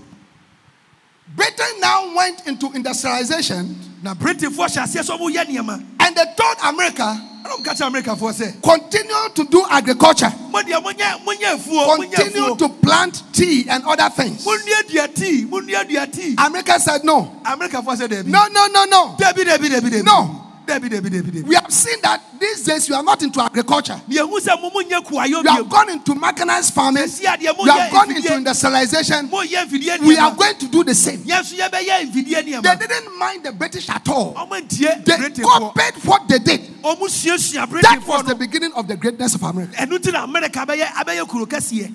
Britain now went into industrialization. Na britainfoɔ hyɛ aseɛ sɛ ɔmo yɛ nneɛma. And they told America, ɔmo ka kyerɛ americafoɔ sɛ continue to do agriculture, mo deɛ mo nyɛ mo nyɛ continue to plant tea and other things. mo nua dua tii mo nua dua tii America said, no, americafoɔ sɛ dɛbi. No, no, no, no. dɛbi dɛbi dɛbi dɛbi. No. We have seen that these days you are not into agriculture. yɛhu sɛ mo mo nyɛ kuayɔ You have gone into mechanized farming. Esi adeɛ mo You have gone into industrialization. mo yɛ mfidie We are going to do the same. yɛn nso yɛbɛyɛ mfidie They didn't mind the British at all. They copied what they did. That was the beginning of the greatness of America. Number ti na america abɛyɛ abɛyɛ kuro kɛseɛ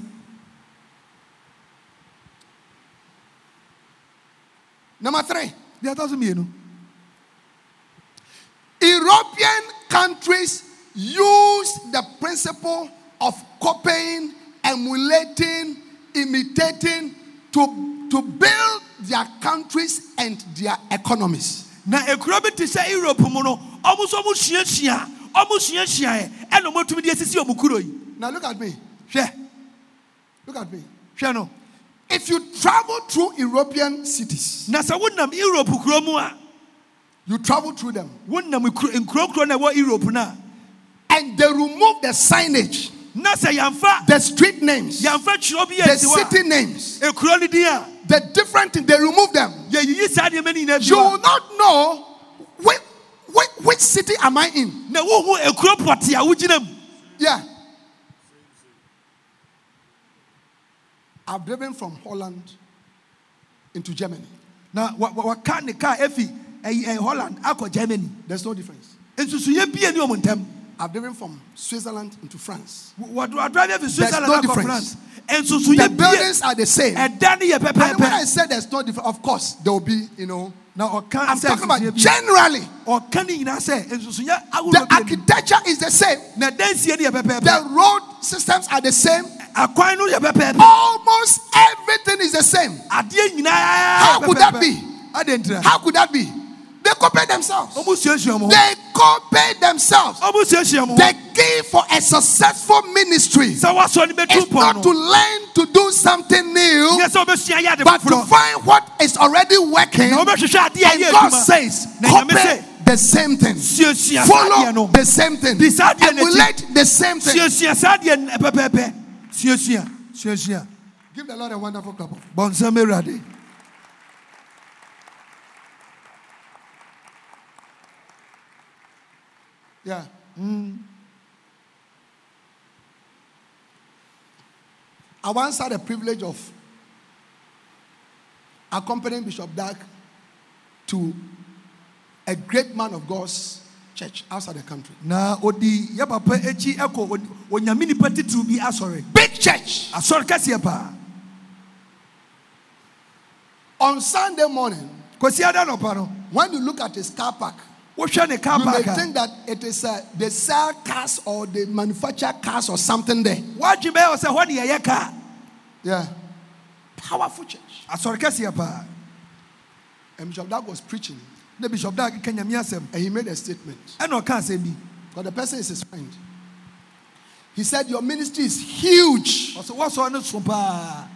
Number three, deɛ ɛtɔ so mmienu European countries use the principle of copying, emulating, imitating to, to build their countries and their economies. na ekuro bi te sɛ europe mu no ɔmo nso ɔmo suasua ɔmo suasua yɛ ɛna ɔmo tumi de esisi ɔmo kuro yi Now look at me. hwɛ Look at me. hwɛ no If you travel through European cities, na sɛ wonam europe kuro mu a you travel through them, wonam nkuro nkuro na ɛwɔ europe na and they remove the signage, na sɛ yɛnfa the street names, the yɛ si hɔ city names, a ekuro ni din a the different things, they remove them. yɛyiyi saa nneɛma ni nyinaa bi You will not know which, which, which city am I in. na wohu ekuro a wogyina mu Yeah. I've driven from Holland into Germany. Now, what waka ne kaa efi ɛyi ɛyi holland akɔ germany There's no difference. nsusunyɛ bie ni ɔmo ntɛm I've driven from Switzerland into France. efi no switzerland akɔ difference. france The nsusunyɛ bie buildings are the same. And ɛda no yɛ when I said there's no difference, of course there will be, you know. na ɔka I'm talking about generally. ne nyinaa sɛ nsusunyɛ The architecture is the same. na dansie no yɛ pɛpɛɛpɛ The road systems are the same. akwan no yɛ pɛpɛɛpɛ Almost everything is the same. How could that be? How could that be? They copy themselves. ɔmo suasua mo ho They copy themselves. ɔmo suasua mo ho The key for a successful ministry sɛ wasɔ ne bɛtu is not to learn to do something new, nyɛ sɛ wobɛsua yɛ ade but to find what is already working. na wobɛhwehwɛ adeɛ a And God says, copy the same thing. suasua saa adeɛ Follow the same thing. Di saa adeɛ no akyi. Emulate the same thing. suasua saa adeɛ no pɛpɛɛpɛ suasua suasua Give the Lord a wonderful clap. Yeah. Hmm. I once had the privilege of accompanying Bishop Dag to a great man of God's church outside the country. na odi yɛ papa akyi ɛkɔ odi- onyame nipa titiriw bi asɔre Big church. paa On Sunday morning, kwasi ada nɔpa no when you look at his car park, wohwɛ ne car you may think that it is uh, they sell cars or they manufacture cars or something there. wadwe bɛyɛ wɔ sɛ hɔ ne yɛyɛ kaa Yeah. Powerful church. asɔre kɛseɛ paa And Bishop Dag was preaching na bishop da keka nyame asɛm and he made a statement. ɛna ɔka asɛm bi Because the person is his friend. He said, Your ministry is huge. ɔsɛ wɔsɔre no so paa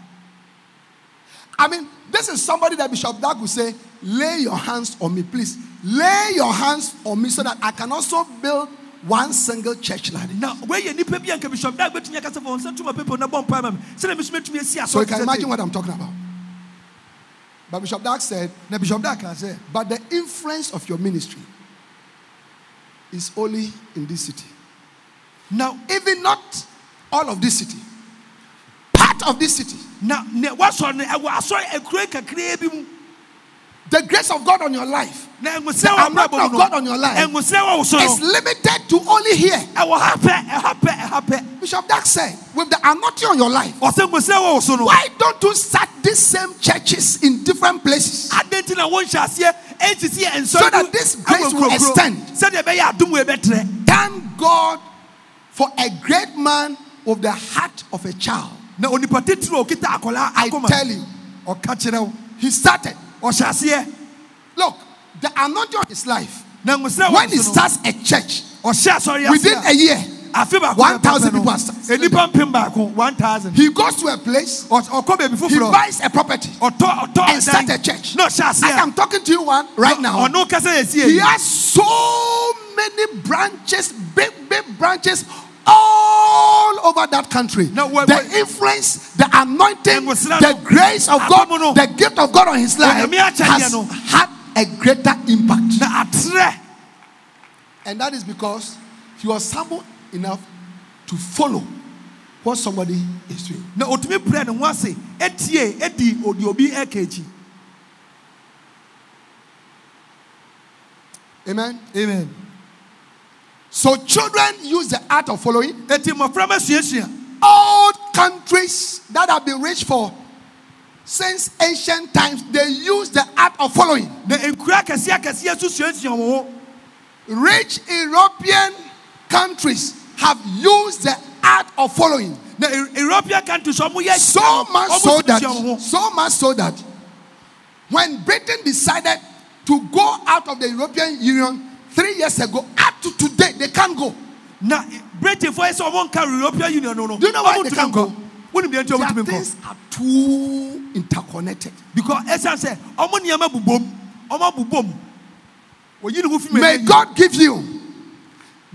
I mean, this is somebody that Bishop Dag would say, Lay your hands on me, please. Lay your hands on me so that I can also build one single church like this. na wɔyɛ nipa bi a nka bishop da bɛtumi akasa fɔ nsa tuma pepa na bɔ mpa ma me sɛdeɛ mesome tumi So you can imagine what I'm talking about. But Bishop Dag said, bishop da ka sɛ But the influence of your ministry is only in this city. na Even not all of this city, part of this city. na ne wɔsɔre no ɛwɔ asɔre akuro kakraa bi mu The grace of God on your life The anointing of God on your life ɛngusrɛ wɔ wo so is limited to only here. ɛwɔ ha pɛ ɛha pɛ ɛha pɛ Bishop Dag said, with the anointing on your life, ɔsɛ ngusrɛ wɔ wo so no why don't you start these same churches in different places? adɛn nti na wɔnhyɛ aseɛ ɛnsisi yɛ nsɔre So that this grace will extend. sɛdeɛ ɛbɛyɛ adom wɔ ɛbɛtrɛ Thank God for a great man with the heart of a child. na onipa titiri a okita akwadaa I tell you, ɔka kyerɛ wo he started. Ɔhyɛ aseɛ Look, the anointing on his life. When he wo so no. starts a church, within a year, baako 1,000 people are one thousand. He goes to a place, he buys a property, and start a church. As I'm talking to you one right now, ɔno kasa yɛ sie he has so many branches, big, big branches all over that country. Now, wait, the wait. influence, the anointing, And the grace of God, the gift of God on his life has had a greater impact. And that is because he was humble enough to follow what somebody is doing. na otumi pere ne ho ase etie edi odi obi ɛka Amen. amen So children use the art of following. eti mmɔfra ma suasua All countries that have been rich for since ancient times, they use the art of following. na nkura akɛseɛ akɛseɛ nso suasua wɔn ho Rich European countries have used the art of following. na E- european countries So much so that, so much so that when Britain decided to go out of the European Union three years ago, up to today, they can't go. na britain fo yɛ sɛ ɔmo nka european union no no Do you know why they can't go? deɛ nti ɔmo Their tumi nkɔ things are too interconnected. because ɛsan sɛ ɔmo nneɛma bubom ɔmo bubom ho fi May God give you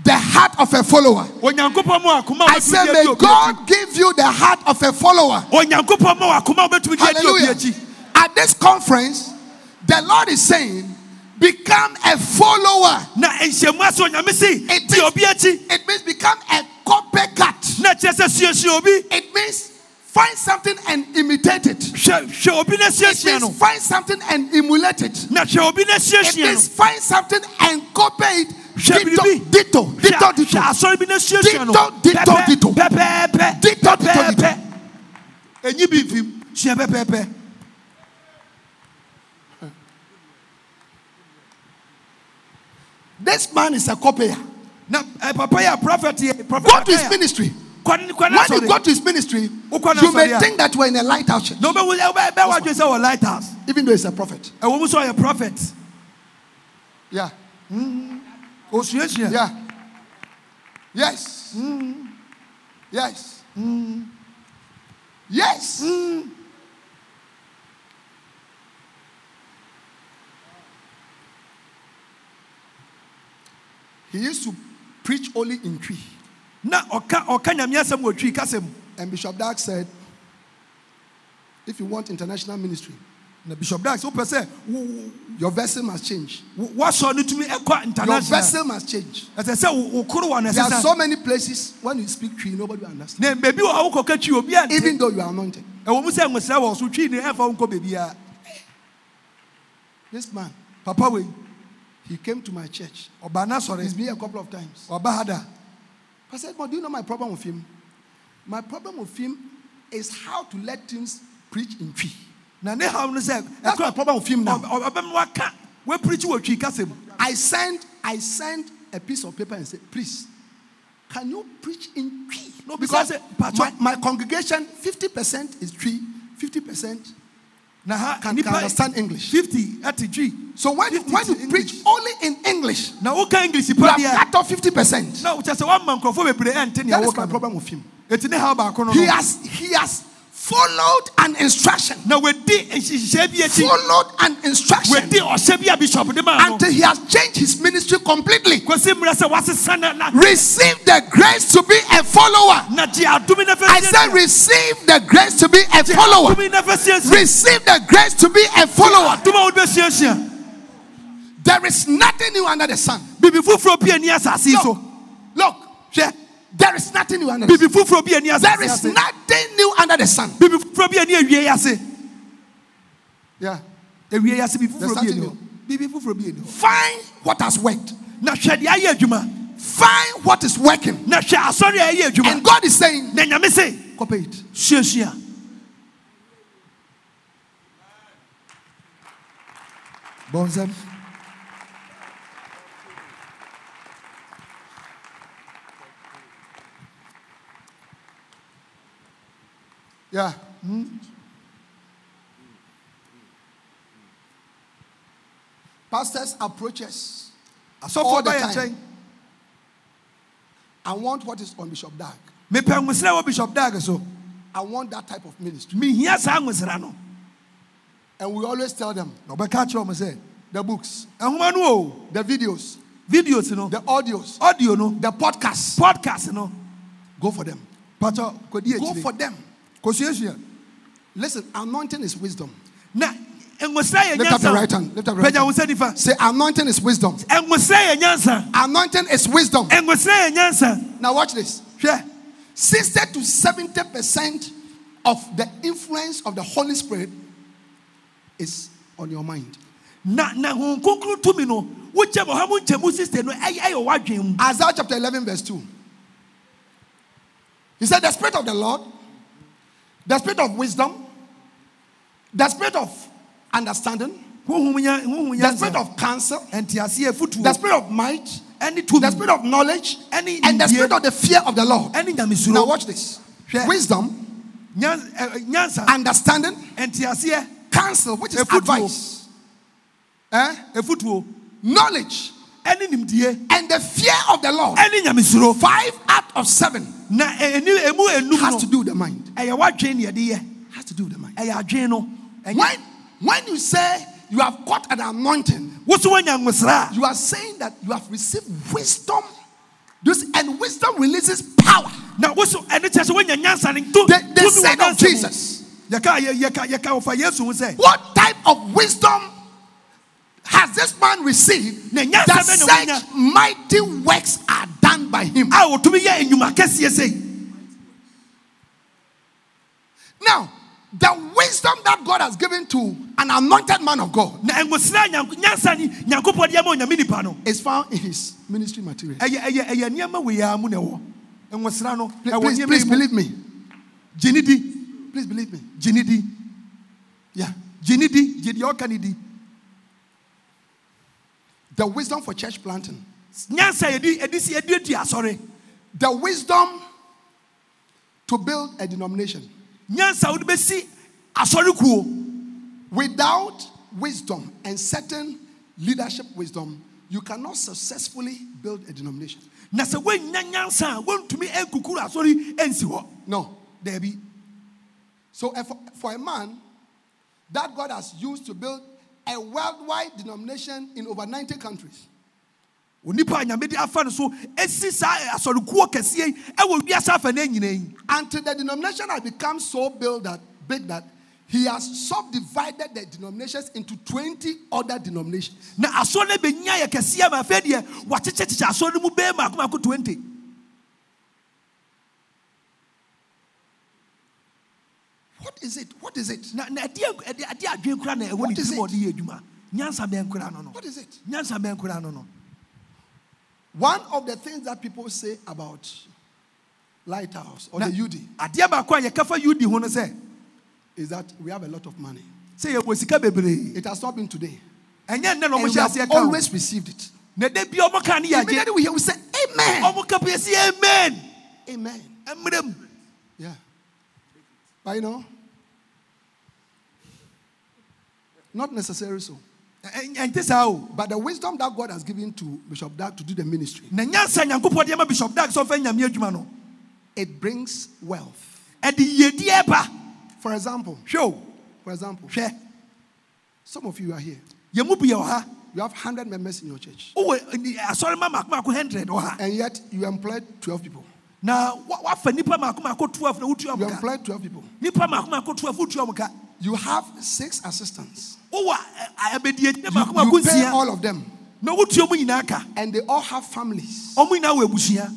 the heart of a follower. onyankopɔn mu akoma I say, may God give you the heart of a follower. onyankopɔn mu akoma obetumi di adi obi Hallelujah. At this conference, the Lord is saying, become a follower. na nhyɛmu ase onyame si It akyi It means become a copycat. na kyerɛ sɛ suasua obi It means find something and imitate it. hwɛ hwɛ obi na It means find something and emulate it. na hwɛ obi na It means find something and copy it. Ditto, ditto, ditto, ditto. hwɛ asɔre bi na suasua no Ditto, ditto, ditto. Ditto, ditto, pɛpɛɛpɛ ɛnyi bi mfim sua pɛpɛɛpɛ This man is a copier. na ɛ, papa yɛ prophet prophet Go to his ministry. When you go to his ministry, you may think that we're in a lighthouse church, na wobɛhu sɛ wobɛ- bɛ wadwe sɛ wɔ lighthouse even though he's a prophet. ɛwɔ mu sɛ ɔyɛ prophet Yeah. osuasua Yeah. Yes. Yes. Mm-hmm. Yes. He used to preach only in Twi. na ɔka nyame asɛm wɔ twi kasɛm And Bishop Dag said, if you want international ministry, na bishop sɛ wo- wo- your vessel must change. wo- woasɔ no tumi Your international vessel must change. wo- wo koro wɔ no There are so many places when you speak Twi, nobody understands. understand. na wɔ hɔ wokɔka twi obi ante Even though you are anointed. ɛwɔ mu sɛ nwosrɛ wɔ so twi ne ɛmfa wo nkɔ baabiaa This man, papa wei he came to my church. He's been here a couple of times. I said, but do you know my problem with him? My problem with him is how to let things preach in Twi. na ne haw no sɛ That's my problem with him now. ɔbɛma waka woapirikyi wɔ twi kasɛm I sent, I sent a piece of paper and said, please, can you preach in Twi? No, because because, my, my congregation, 50% is Twi, 50% na ha can, can understand English. 50 ɛte twi So when, you- 50 when you preach only in English, na woka english you have cut off 50%. na kyɛ sɛ woama nkurɔfoɔ bebree ɛnte nea That is my problem with him. ɛti ne haw baako no He has, he has followed an instruction. na wɔdi nhyehyɛ bi akyi Followed an instruction. wɔdi ɔhyɛ bi a bishop de maa no until he has changed his ministry completely. kwasi mmerɛ sɛ wasesa na na Receive the grace to be a follower. na gye adome na I said, receive the grace to be a follower. adome na fɛ siesie Receive the grace to be a follower. adome a wode bɛsuasua There is nothing new under the sun. bibi foforɔ bi ani asase yi so Look, hwɛ there is nothing new under the sun. bibi foforɔ bi ani There is nothing new under the sun. bibi foforɔ bi ani awie ase Yeah. awie ase bibi There's nothing new. hɔ bibi foforɔ bi ani hɔ Find what has worked. na hwɛ deɛ Find what is working. na hwɛ asɔre And God is saying, na nyame se copy it. suasua Yeah. Hmm? Pastors approaches. asɔfoɔ All the time. I want what is on Bishop Dag. mepɛ nwosrɛ wɔ bishop dag so I want that type of ministry. mehia saa nwosra no And we always tell them na ɔbɛka kyerɛ ɔm sɛ the books, no o the videos, videos no the audios, audio no the podcasts. podcast no Go for them. kɔdi Go for them. Kɔsuasua Listen, anointing is wisdom. na Lift up your right hand. Lift up your right hand. Say, anointing is wisdom. nwosra yɛ nyansa Anointing is wisdom. nwosra yɛ nyansa Now watch this. hwɛ 60 to 70 percent of the influence of the Holy Spirit is on your mind. na na honhom kronkron tumi no wokyɛ bɔ ha mo no ɛyɛ ɛyɛ w'adwen mu Isaiah chapter 11, verse 2. He said, The Spirit of the Lord, the Spirit of wisdom, the Spirit of understanding, honhom nya honhom the Spirit of counsel, the Spirit of might, the Spirit of knowledge, Any and the Spirit of the fear of the Lord. Now, watch this. Wisdom, ɛ- nyansa understanding, counsel, which is advice, eh? knowledge, and the fear of the Lord. Five out of seven na ɛni emu enum has to do with the mind. ɛyɛ w'adwen ne yɛde yɛ Has to do with the mind. ɛyɛ adwen no ɛnyɛ When, when you say you have got an anointing, woso wanya nwosra a you are saying that you have received wisdom. This and wisdom releases power. na woso ɛne kyerɛ sɛ wanya nyansa ne to The, the said of. Jesus. yɛka yɛ- yɛka yɛka wɔfa yesu ho sɛ What type of wisdom has this man received that such mighty works are done by him? a wɔtumi yɛ enyuma kɛseɛ sɛ Now, the wisdom that God has given to an anointed man of God na nwosra nyanko- nyansa ni nyankopɔn de ama onyame nipa no is found in his ministry material. Please, please, believe me. gye Please believe me. gye ne di Yeah. gye ne di gye deɛ ɔka ne di The wisdom for church planting. nyansa a yɛde yɛde si yɛde adi asɔre The wisdom to build a denomination. nyansa a wode bɛsi asɔre kuo Without wisdom and certain leadership wisdom, you cannot successfully build a denomination. na sɛ woannya nyansa a wontumi ankukuru asɔre ansi hɔ No. daabi So, eh, if- for a man that God has used to build a worldwide denomination in over 90 countries, onipa a nyame de afa no so asi saa eh, asɔrekuo kɛseɛ yi ɛwɔ wiase afa no nyinaa yi. Until the denomination has become so built that big that he has subdivided the denominations into 20 other denominations. na asɔre no bɛnya yɛ kɛseɛ ma afei deɛ wakyekyekyekyɛ asɔre no mu bɛɛ maako maako 20 What is it? What is it? What is it? ɔde yɛ adwuma nyansa bɛn kora no no What is it? nyansa bɛn kora no no One of the things that people say about Lighthouse or Na- the UD adeɛ baako a yɛka fa yudi ho no sɛ is that we have a lot of money. sɛ yɛwɔ sika bebree It has not been today. ɛnyɛ nnɛ na And ɔmo we have aseɛ ka o always received it. na da bi ɔmo ka ne yɛ agye Immediately we hear, we say, Amen. amen Amen. Yeah. But you know, not necessarily so. And ɛnte saa But the wisdom that God has given to Bishop Dag to do the ministry, na nyansa nyankopɔn bishop dag sɛ ɔmfa nyame adwuma no it brings wealth. ɛde yiedie ba For example, show. for example, share. some of you are here. yɛn mu bi yɛ wɔ ha You have 100 members in your church. wowɔ ni- asɔre ma maako maako hundred wɔ ha And yet you employed 12 people. Na wa- wafa nipa maako maako twelve na wotua You employed 12 people. nipa maako maako twelve wotua mo ka You have six assistants. Eh, eh, abɛdiɛkyire You, maako maako you pay all of them. na wotua mu And they all have families ɔmo nyinaa wɔ abusua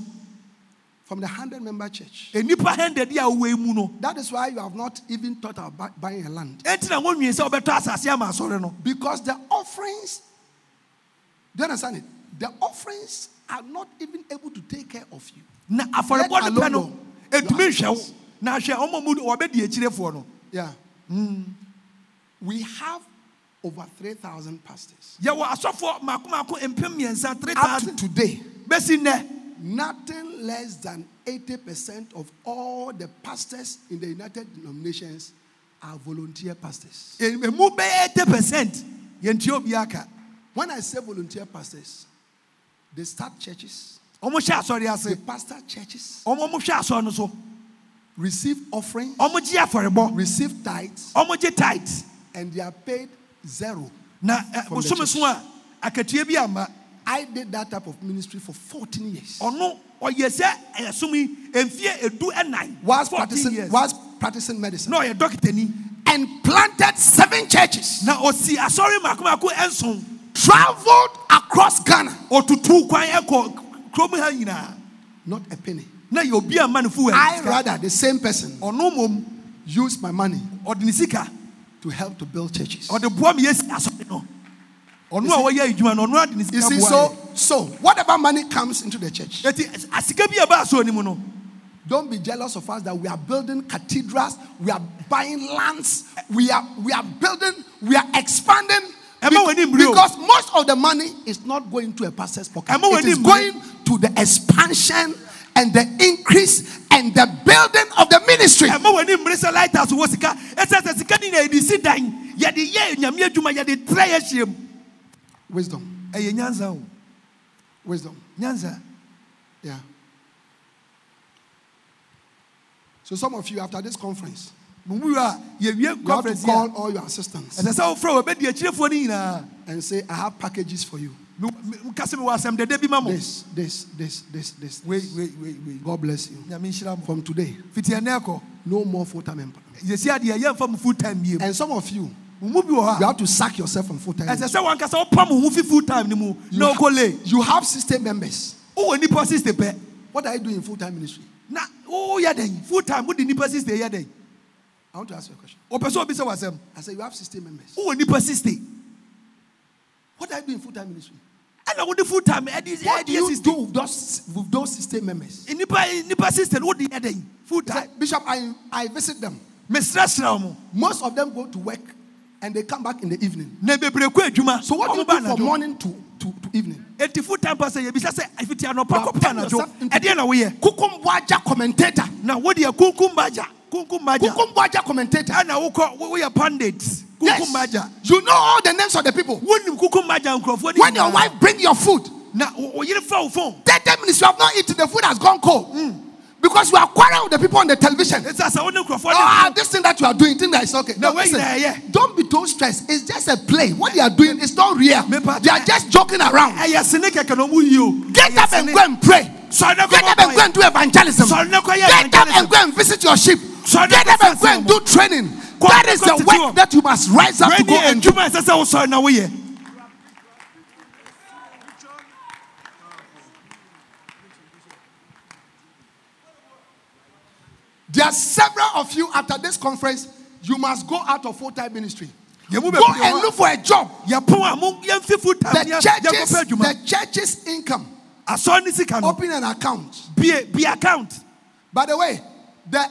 from the 100 member church. nipa hundred yi a wowɔ mu no That is why you have not even thought about buying a land. ɛnti na wɔnwie sɛ wɔbɛtɔ asase ama asɔre no Because the offerings, do you understand it? The offerings are not even able to take care of you. Na afɔrebɔ no pɛ no ɛtumi nhwɛ wo. Na hwɛ ɔmo mu wɔbɛdi akyirefoɔ no. Yeah. Hmm. We have over 3,000 pastors. yɛwɔ asɔfoɔ maako maako mpem mmiɛnsa three Up to today, nothing less than 80% of all the pastors in the United Denominations are volunteer pastors. emu bɛyɛ eighty percent. Yɛntua obi aka. When I say volunteer pastors, they start churches, ɔmo hyɛ asɔre they ase pastor churches, ɔmo ɔmo hwɛ asɔre no so receive offerings, ɔmo gye afɔrebɔ receive tithes, tight and they are paid zero. na ɛ, From the bosome church. so a akatua bi ama I did that type of ministry for 14 years. ɔno ɔyɛ sɛ ɛsom yi mfie edu ɛnan Whilst 14 practicing, years whilst practicing medicine. ɔyɛ dɔkitani And planted seven churches. na osi asɔre mako mako ɛnson Traveled across Ghana. otutu kwan ɛkɔ kurom ha nyinaa Not a penny. na yɛ obi a ma ne fu I rather, the same person, ɔno mom use my money ɔde ne sika to help to build churches. ɔde boa mi yɛ si asɔre no ɔno a wɔyɛ adwuma no ɔno ade ne You sika see, boa so so whatever money comes into the church, eti asika bi a ba asɔ ne no don't be jealous of us that we are building cathedrals, we are buying lands, we are we are building, we are expanding. Emma Be- wani mbrio. because most of the money is not going to a pastor's pocket. It is going to the expansion and the increase and the building of the ministry. ɛma wɔn anim mmiri sɛ lighthouse wɔ sika ɛsɛ sɛ sika ni na yɛde si dan yɛde yɛ nyame adwuma yɛde trɛ yɛ hyia mu Wisdom, ɛyɛ nyansa o wisdom. Yeah. So some of you after this conference, mo wu a you have to call all your assistants. Ɛsɛ sɛ wofrɛ wɔbɛdi akyirefoɔ no nyinaa and say, I have packages for you. nkase mi wɔ asɛm dɛdɛ bi ma mo This, this, this, this, this. Wait, wait, wait, wei God bless you. nyame nhyira mo. From today, fiti ɛnɛ kɔ no more full-time employment. yɛsi adeɛ yɛmfa mo full time biem And some of you, mo bi wɔ hɔ you have to sack yourself from full-time. ɛsɛ sɛ wankasa wopa mo ho fi full time You ha- You have system members. wowɔ nipa siste pɛ What are you doing in full-time ministry? na woyɛ dɛn? Full time wode nipa siste yɛ dɛn I want to ask you a question. obi sɛ wasɛm I say you have system members. Who will nipa siste What are you doing in full-time ministry? ɛna wode full time What do you do with those, with those system members? nipa nipa siste no wode yɛ dɛn full time. Bishop, I, I visit them. wo Most of them go to work and they come back in the evening. na bebree kɔ adwuma So what do you do from morning to, to, to evening? eti full time yɛbisa sɛ ɛfiti You anɔpa have kɔpɛ turned anadwo yourself into ɛdeɛ na woyɛ Kumkum Bhagya commentator. na wodeɛ kunkum bagya Kumkum Bhagya Kukumbwaja commentator. ɛna wokɔ wo- woyɛ pandit Kumkum Bhagya Yes. You know all the names of the people. wonim Kumkum Bhagya nkurɔfoɔ When your wife bring your food, na wo wo yere fa wo phone 30 minutes you have not eaten, the food has gone cold. Because you are quarreling with the people on the television. ɛsɛ sɛ wo ne nkurɔfoɔ Ah, this thing that you are doing, think that is okay. No, listen. Don't be too stressed. It's just a play. What they are doing is not real. They are just joking around. ɛyɛ sene kɛkɛ na ɔmo yi Get up and go and pray. Get up and go and do evangelism. Sɔre na kɔyɛ Get up and go and visit your sheep. Get and go and do training. That is the work that you must rise up to go and do. adwuma ɛsɛ sɛ wosɔre na woyɛ There are several of you after this conference. You must go out of full time ministry. Go and look for a job. a yɛpɔn a mo yɛmfi full time The church's, the church's income. asɔre ne sika no Open an account. bie bie account By the way, the,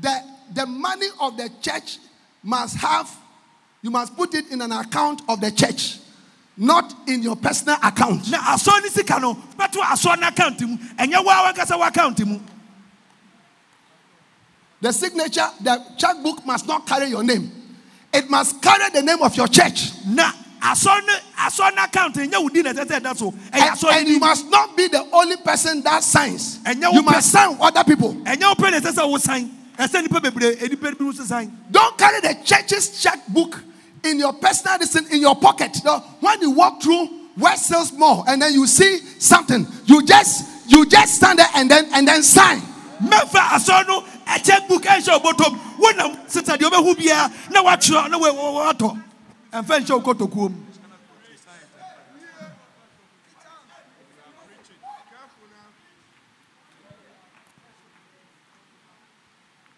the, the money of the church must have, you must put it in an account of the church, not in your personal account. na asɔre ne sika no bɛto asɔre no account mu ɛnyɛ waa wankasa wɔ account mu The signature, the checkbook must not carry your name. It must carry the name of your church. na asɔre ne asɔre no account ɛnyɛ wo din na ɛsɛ sɛ so ɛyɛ And, and you must not be the only person that signs. You must sign other people. ɛnyɛ wo pɛ na ɛsɛ wo sign ɛsɛ nipa bebree nipa bi nso sign Don't carry the church's checkbook in your personal in your pocket. No, when you walk through West Hills Mall and then you see something, you just you just stand there and then and then sign. mu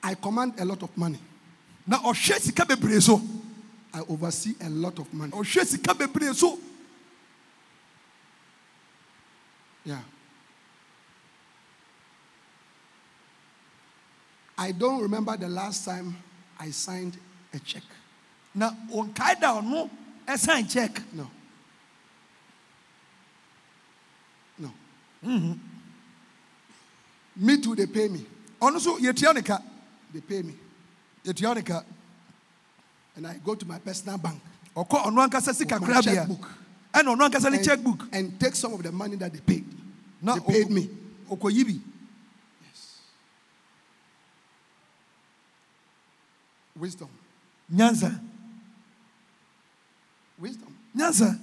I command a lot of money. na ɔhwɛ sika bebree so I oversee a lot of money. ɔhwɛ sika bebree so Yeah. I don't remember the last time I signed a check. na ɔnkae da ɔno ɛsan check No. No. Hmm. Me too, they pay me. ɔno nso ne ka They pay me. ka And I go to my personal bank. ɔkɔ ɔno ankasa sika With my korabea checkbook. ɛna ɔno ankasa ne and, checkbook and take some of the money that they paid. na they paid me. ɔkɔyi bi Wisdom. nyansa Wisdom. nyansa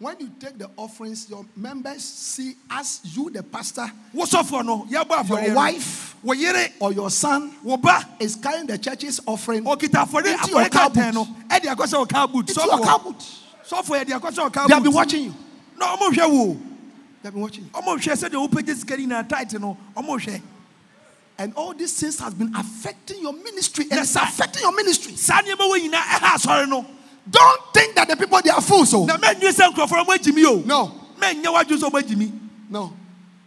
When you take the offerings, your members see as you, the pastor, wosɔfoɔ no yɛbɔ afɔdeɛ your wife or your son is carrying the church's offering Into your car boot. no ɛde akɔhyɛ wɔ car boot into your car boot. sɔfoɔ yɛde akɔhyɛ wɔ car They have been watching you. na ɔmo hwɛ wo They have been watching you. ɔmo hwɛ sɛdeɛ wopɛgye sika ni na tight no ɔmo hwɛ And all these things has been affecting your ministry and it's affecting your ministry. Saa nneɛma wɔ nyinaa ɛha asɔre no Don't think that the people they are fools. Oh. So na mɛnwi sɛ nkurɔfoɔ ɔmo agyi mi o no, mɛnyɛ wadwo sɛ ɔmo agyi mi no.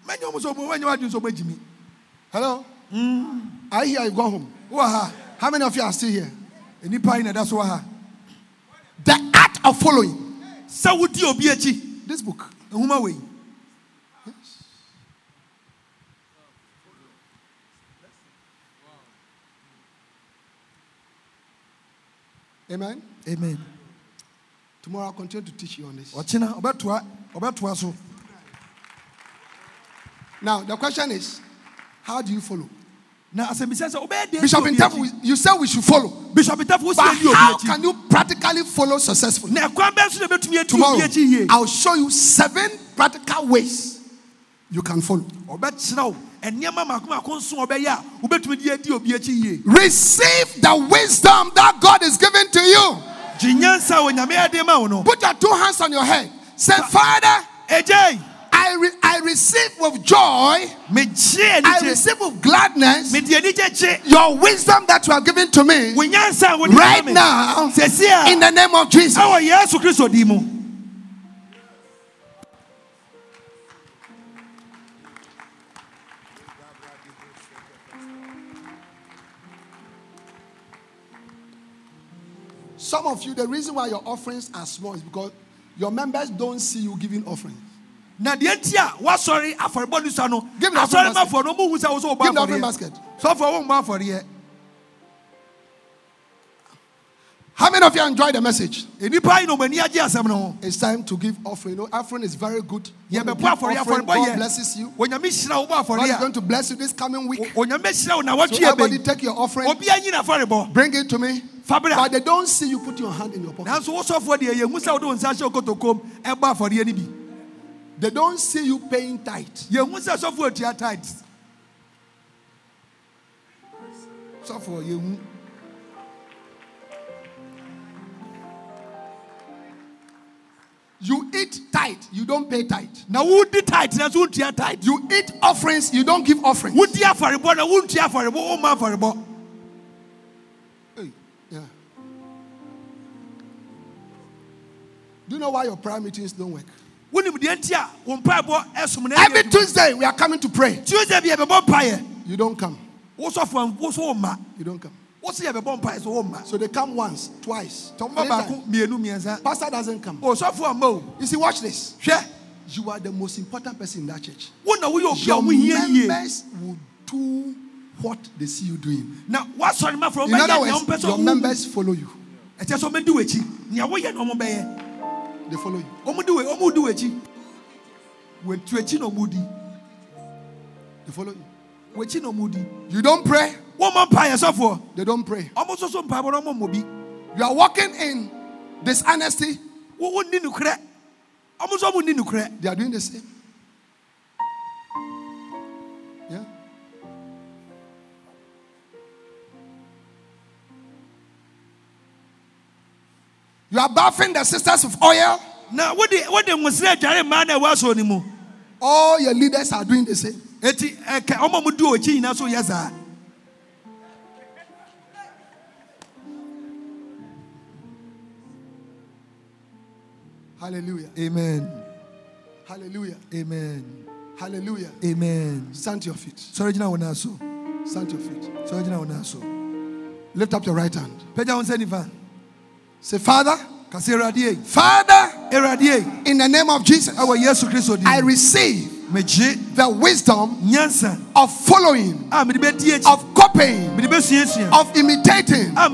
mɛnyɛ ɔmo sɛ ɔmo mɛnyɛ wadwo sɛ ɔmo agyi Hello. I hear you gone home. How many of you are still here? na ɛda ha The art of following sɛ wodi obi this book. yi Amen. amen Tomorrow I'll continue to teach you on this. ɔkyena ɔbɛtoa ɔbɛtoa so Now the question is, how do you follow? na asɛmbisa sɛ wobɛyɛ deɛ Bishop di obi Intefo, akyi. you said we should follow. bishop wo But sɛ di obi how can you practically follow successfully? na ɛkwan bɛn so na bɛtumi adi Tomorrow, obi akyi yie I'll show you seven practical ways you can follow. ɔbɛkyerɛ wo ɛnneɛma mako mako nso a ɔbɛyɛ a wobɛtumi de adi obi akyi yie Receive the wisdom that God is giving to you. Gye nyansa a onyame ade ma wo no Put your two hands on your head. Say, Father, I, re- I receive with joy, I receive with gladness mede anigye gye your wisdom that you have given to me wo nyansa a wode right now in the name of Jesus. Some of you, the reason why your offerings are small is because your members don't see you giving offerings. na deɛ nti a wasɔre afɔrebɔ no sa no Give me the asɔre offering mafoɔ no wo sɛ Give wobɔ the offering afɔreɛ basket. sɔfoɔ wommɔ afɔreɛ How many of you enjoy the message? nnipa yi na ɔmani agye asɛm no ho It's time to give offering. You know, offering is very good. You yɛbɛbɔ give offering, God blesses you. God is going to bless you this coming week. o- onyame hyira wo na So everybody take your offering, obia nyi afɔrebɔ bring it to me. But they don't see you put your hand in your pocket. nanso wo sɔfoɔ deɛ yɛhu sɛ wode wo nsa hyɛ wo kotokom ɛbɔ afɔreɛ no bi They don't see you paying tithe. yɛhu sɛ sɔfoɔ You eat tithe, you don't pay tithe. na wodi tit nanso wontua tit You eat offerings, you don't give offerings. wodi afɔrebɔ na wontua afɔrebɔ womma afɔrebɔ Hey, yeah. Do you know why your prayer meetings don't work? wonim deɛ nti a wo mpaebɔ ɛsom na Every. Tuesday we are coming to pray. tuesday bi yɛbɛbɔ mpaeɛ You don't come. wo sɔfoɔ wo so womma You don't come. Wo sɛ yɛbɛbɔ mpaeɛ so they come once, twice. tɔmba three baako times. mmienu mmiɛnsa Pastor doesn't come. o sɔfoɔ amma o You see, watch this. You are the most important person in that church. wo na woyɛ obi a Your members will do what they see you doing. na woasɔre ma fɔ In other words, your members follow you. ɛkyɛ sɛ ɔmɛdi w'akyi nea woyɛ na ɔmo bɛyɛ They follow you. ɔmo di w'akyi ɔmo di w'akyi w'atu akyi na ɔmo di They follow you. w'akyi na ɔmo You don't pray, wɔmmɔ mpaeɛ sɔfoɔ they don't pray. ɔmo nso so mpaebɔ no ɔmo You are walking in dishonesty, wo wonni nokorɛ ɔmo nso ɔmo nni nokorɛ they are doing the same. Yeah. You are bathing the sisters with oil. na wode wode nwosere adware mmaa na ɛwɔ asɔ no mu All your leaders are doing the same. Hallelujah. amen Hallelujah. amen Hallelujah. amen Stand to your feet. sɔre gyina wo nan so Stand to your feet. sɔre gyina wo so Lift up your right hand. wo nsa Say, Father, kase awurade ei Father, awurade in the name of Jesus, ɛwɔ yesu kristo di I receive the wisdom of following, a mede bɛdi akyi of copying, of imitating ah,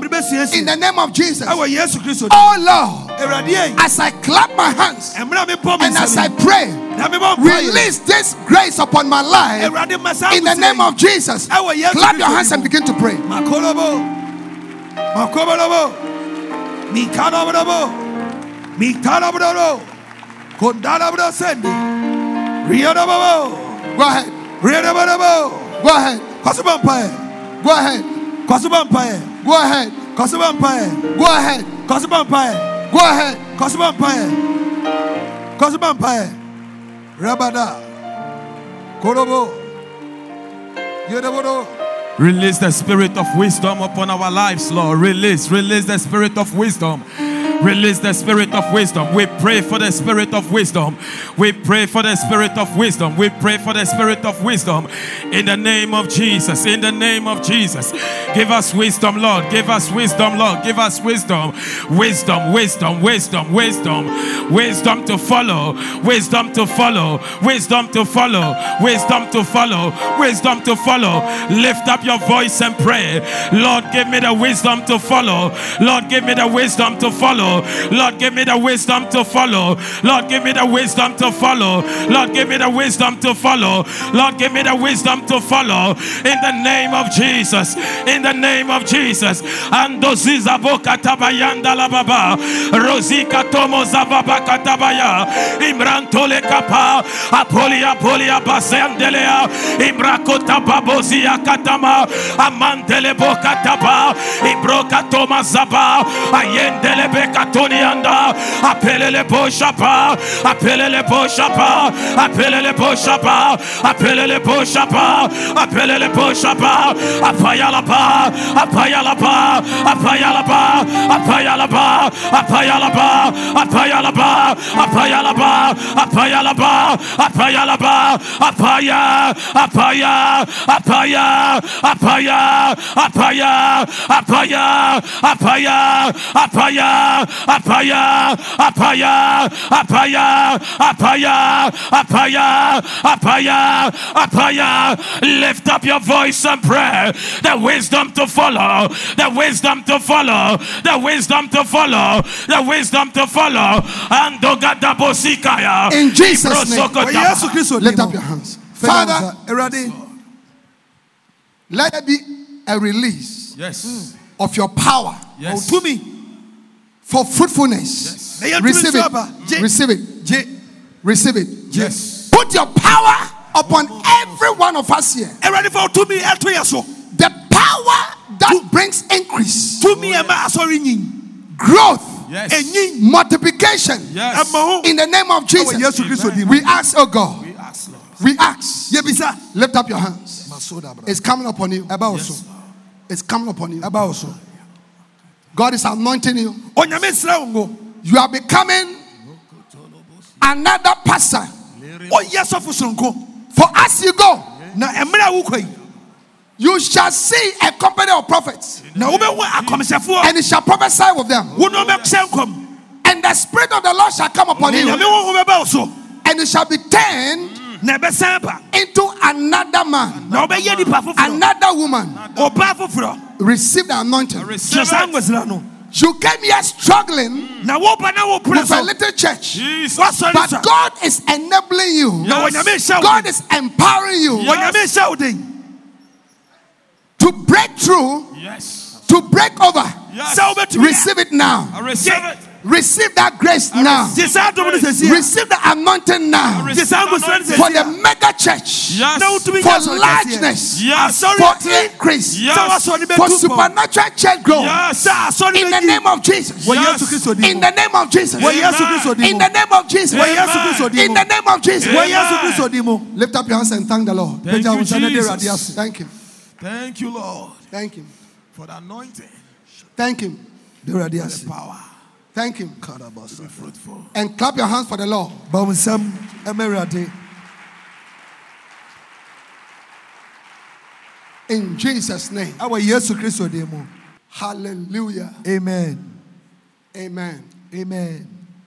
in the name of Jesus. Ah, kristo Oh Lord, as I clap my hands ɛmmerɛ a mebɔ me and as I pray, na mebɔ mpaeɛ release this grace upon my life awurade ma saa in the name of Jesus. Clap your hands and begin to pray. Makobolobo. Mikanobodobo. Mikanobodobo. Kondanobodo sende. Riyodobobo. Go ahead. Go ahead. Kwasuba mpae. Go ahead. Kwasuba mpae. Go ahead. Kwasuba mpae. Go ahead. Kwasuba mpae. Go ahead. Kwasuba mpae. Rabada. Kolobo. Yodobodo. Release the spirit of wisdom upon our lives, Lord. Release, release the spirit of wisdom. Release the spirit of wisdom. We pray for the spirit of wisdom. We pray for the spirit of wisdom. We pray for the spirit of wisdom in the name of Jesus. In the name of Jesus. Give us wisdom, Lord. Give us wisdom, Lord. Give us wisdom. Wisdom, wisdom, wisdom, wisdom. Wisdom to follow. Wisdom to follow. Wisdom to follow. Wisdom to follow. Wisdom to follow. Lift up your voice and pray. Lord, give me the wisdom to follow. Lord, give me the wisdom to follow. Lord, give me the wisdom to follow. Lord, give me the wisdom to follow. Lord, give me the wisdom to follow. Lord, give me the wisdom to follow. In the name of Jesus. In the name of Jesus. Ando ziza boka la baba. Rosika tomo zababa katabaya. Imrantole kapa. Apoli apoli abasendelea. Imrakota babozia katama. Amandele boka taba. Ibroka toma zaba. Ayendele beka tonianda. Apelele boshapa. Apelele boshapa. Apelele boshapa. Apelele boshapa. Apelele boshapa. Apayalapa. Apayalapa. Apayalapa. apayalaba, apayalaba, apayalaba, apayalaba, apayalaba, apayalaba, apaya, apaya, apaya, apaya, apaya, apaya, apaya, apaya, apaya, apaya, apaya, apaya, apaya, apaya, apaya. Lift up your voice and pray. The wisdom to follow, the wisdom to follow, the wisdom to follow, the wisdom to follow. And Dogadabosikaya. In Jesus' name. Wɔ Lift up your hands. Father, Father, Awurade, let there be a release Yes. of your power Yes. tumi for fruitfulness. Na yɛntumi ah. Receive it. Gye. Receive it. gye Receive it. Yes. Put your power upon every one of us here. Awurade fa wo tumi ɛto yɛ The power that brings increase, tumi ɛma eh, asɔre ah, nyin growth, Yes. multiplication. Yes. In the name of Jesus, Yesu Kristo din mu we ask, oh God, We ask, Lord. we ask. Lift up your hands. It's coming upon you. ɛba wo It's coming upon you. so God is anointing you. You are becoming another person. For as you go, you shall see a company of prophets. And it shall prophesy with them. And the spirit of the Lord shall come upon you. And it shall be turned into another man, another woman. Receive the anointing. Receive you came here struggling mm. with a little church. Jesus. But God is enabling you. Yes. God is empowering you yes. to break through, yes. to break over. Receive it now. I receive it. Receive that grace now. Receive the anointing now. For the mega church. For largeness. For increase. For supernatural church growth. In the name of Jesus. In the name of Jesus. In the name of Jesus. In the name of Jesus. Lift up your hands and thank the Lord. Thank you, Thank you. Lord. Thank him For the anointing. Thank him. The power. Thank you. Be fruitful. And clap your hands for the Lord. In Jesus' name. Our Jesus Christ. Hallelujah. Amen. Amen. Amen.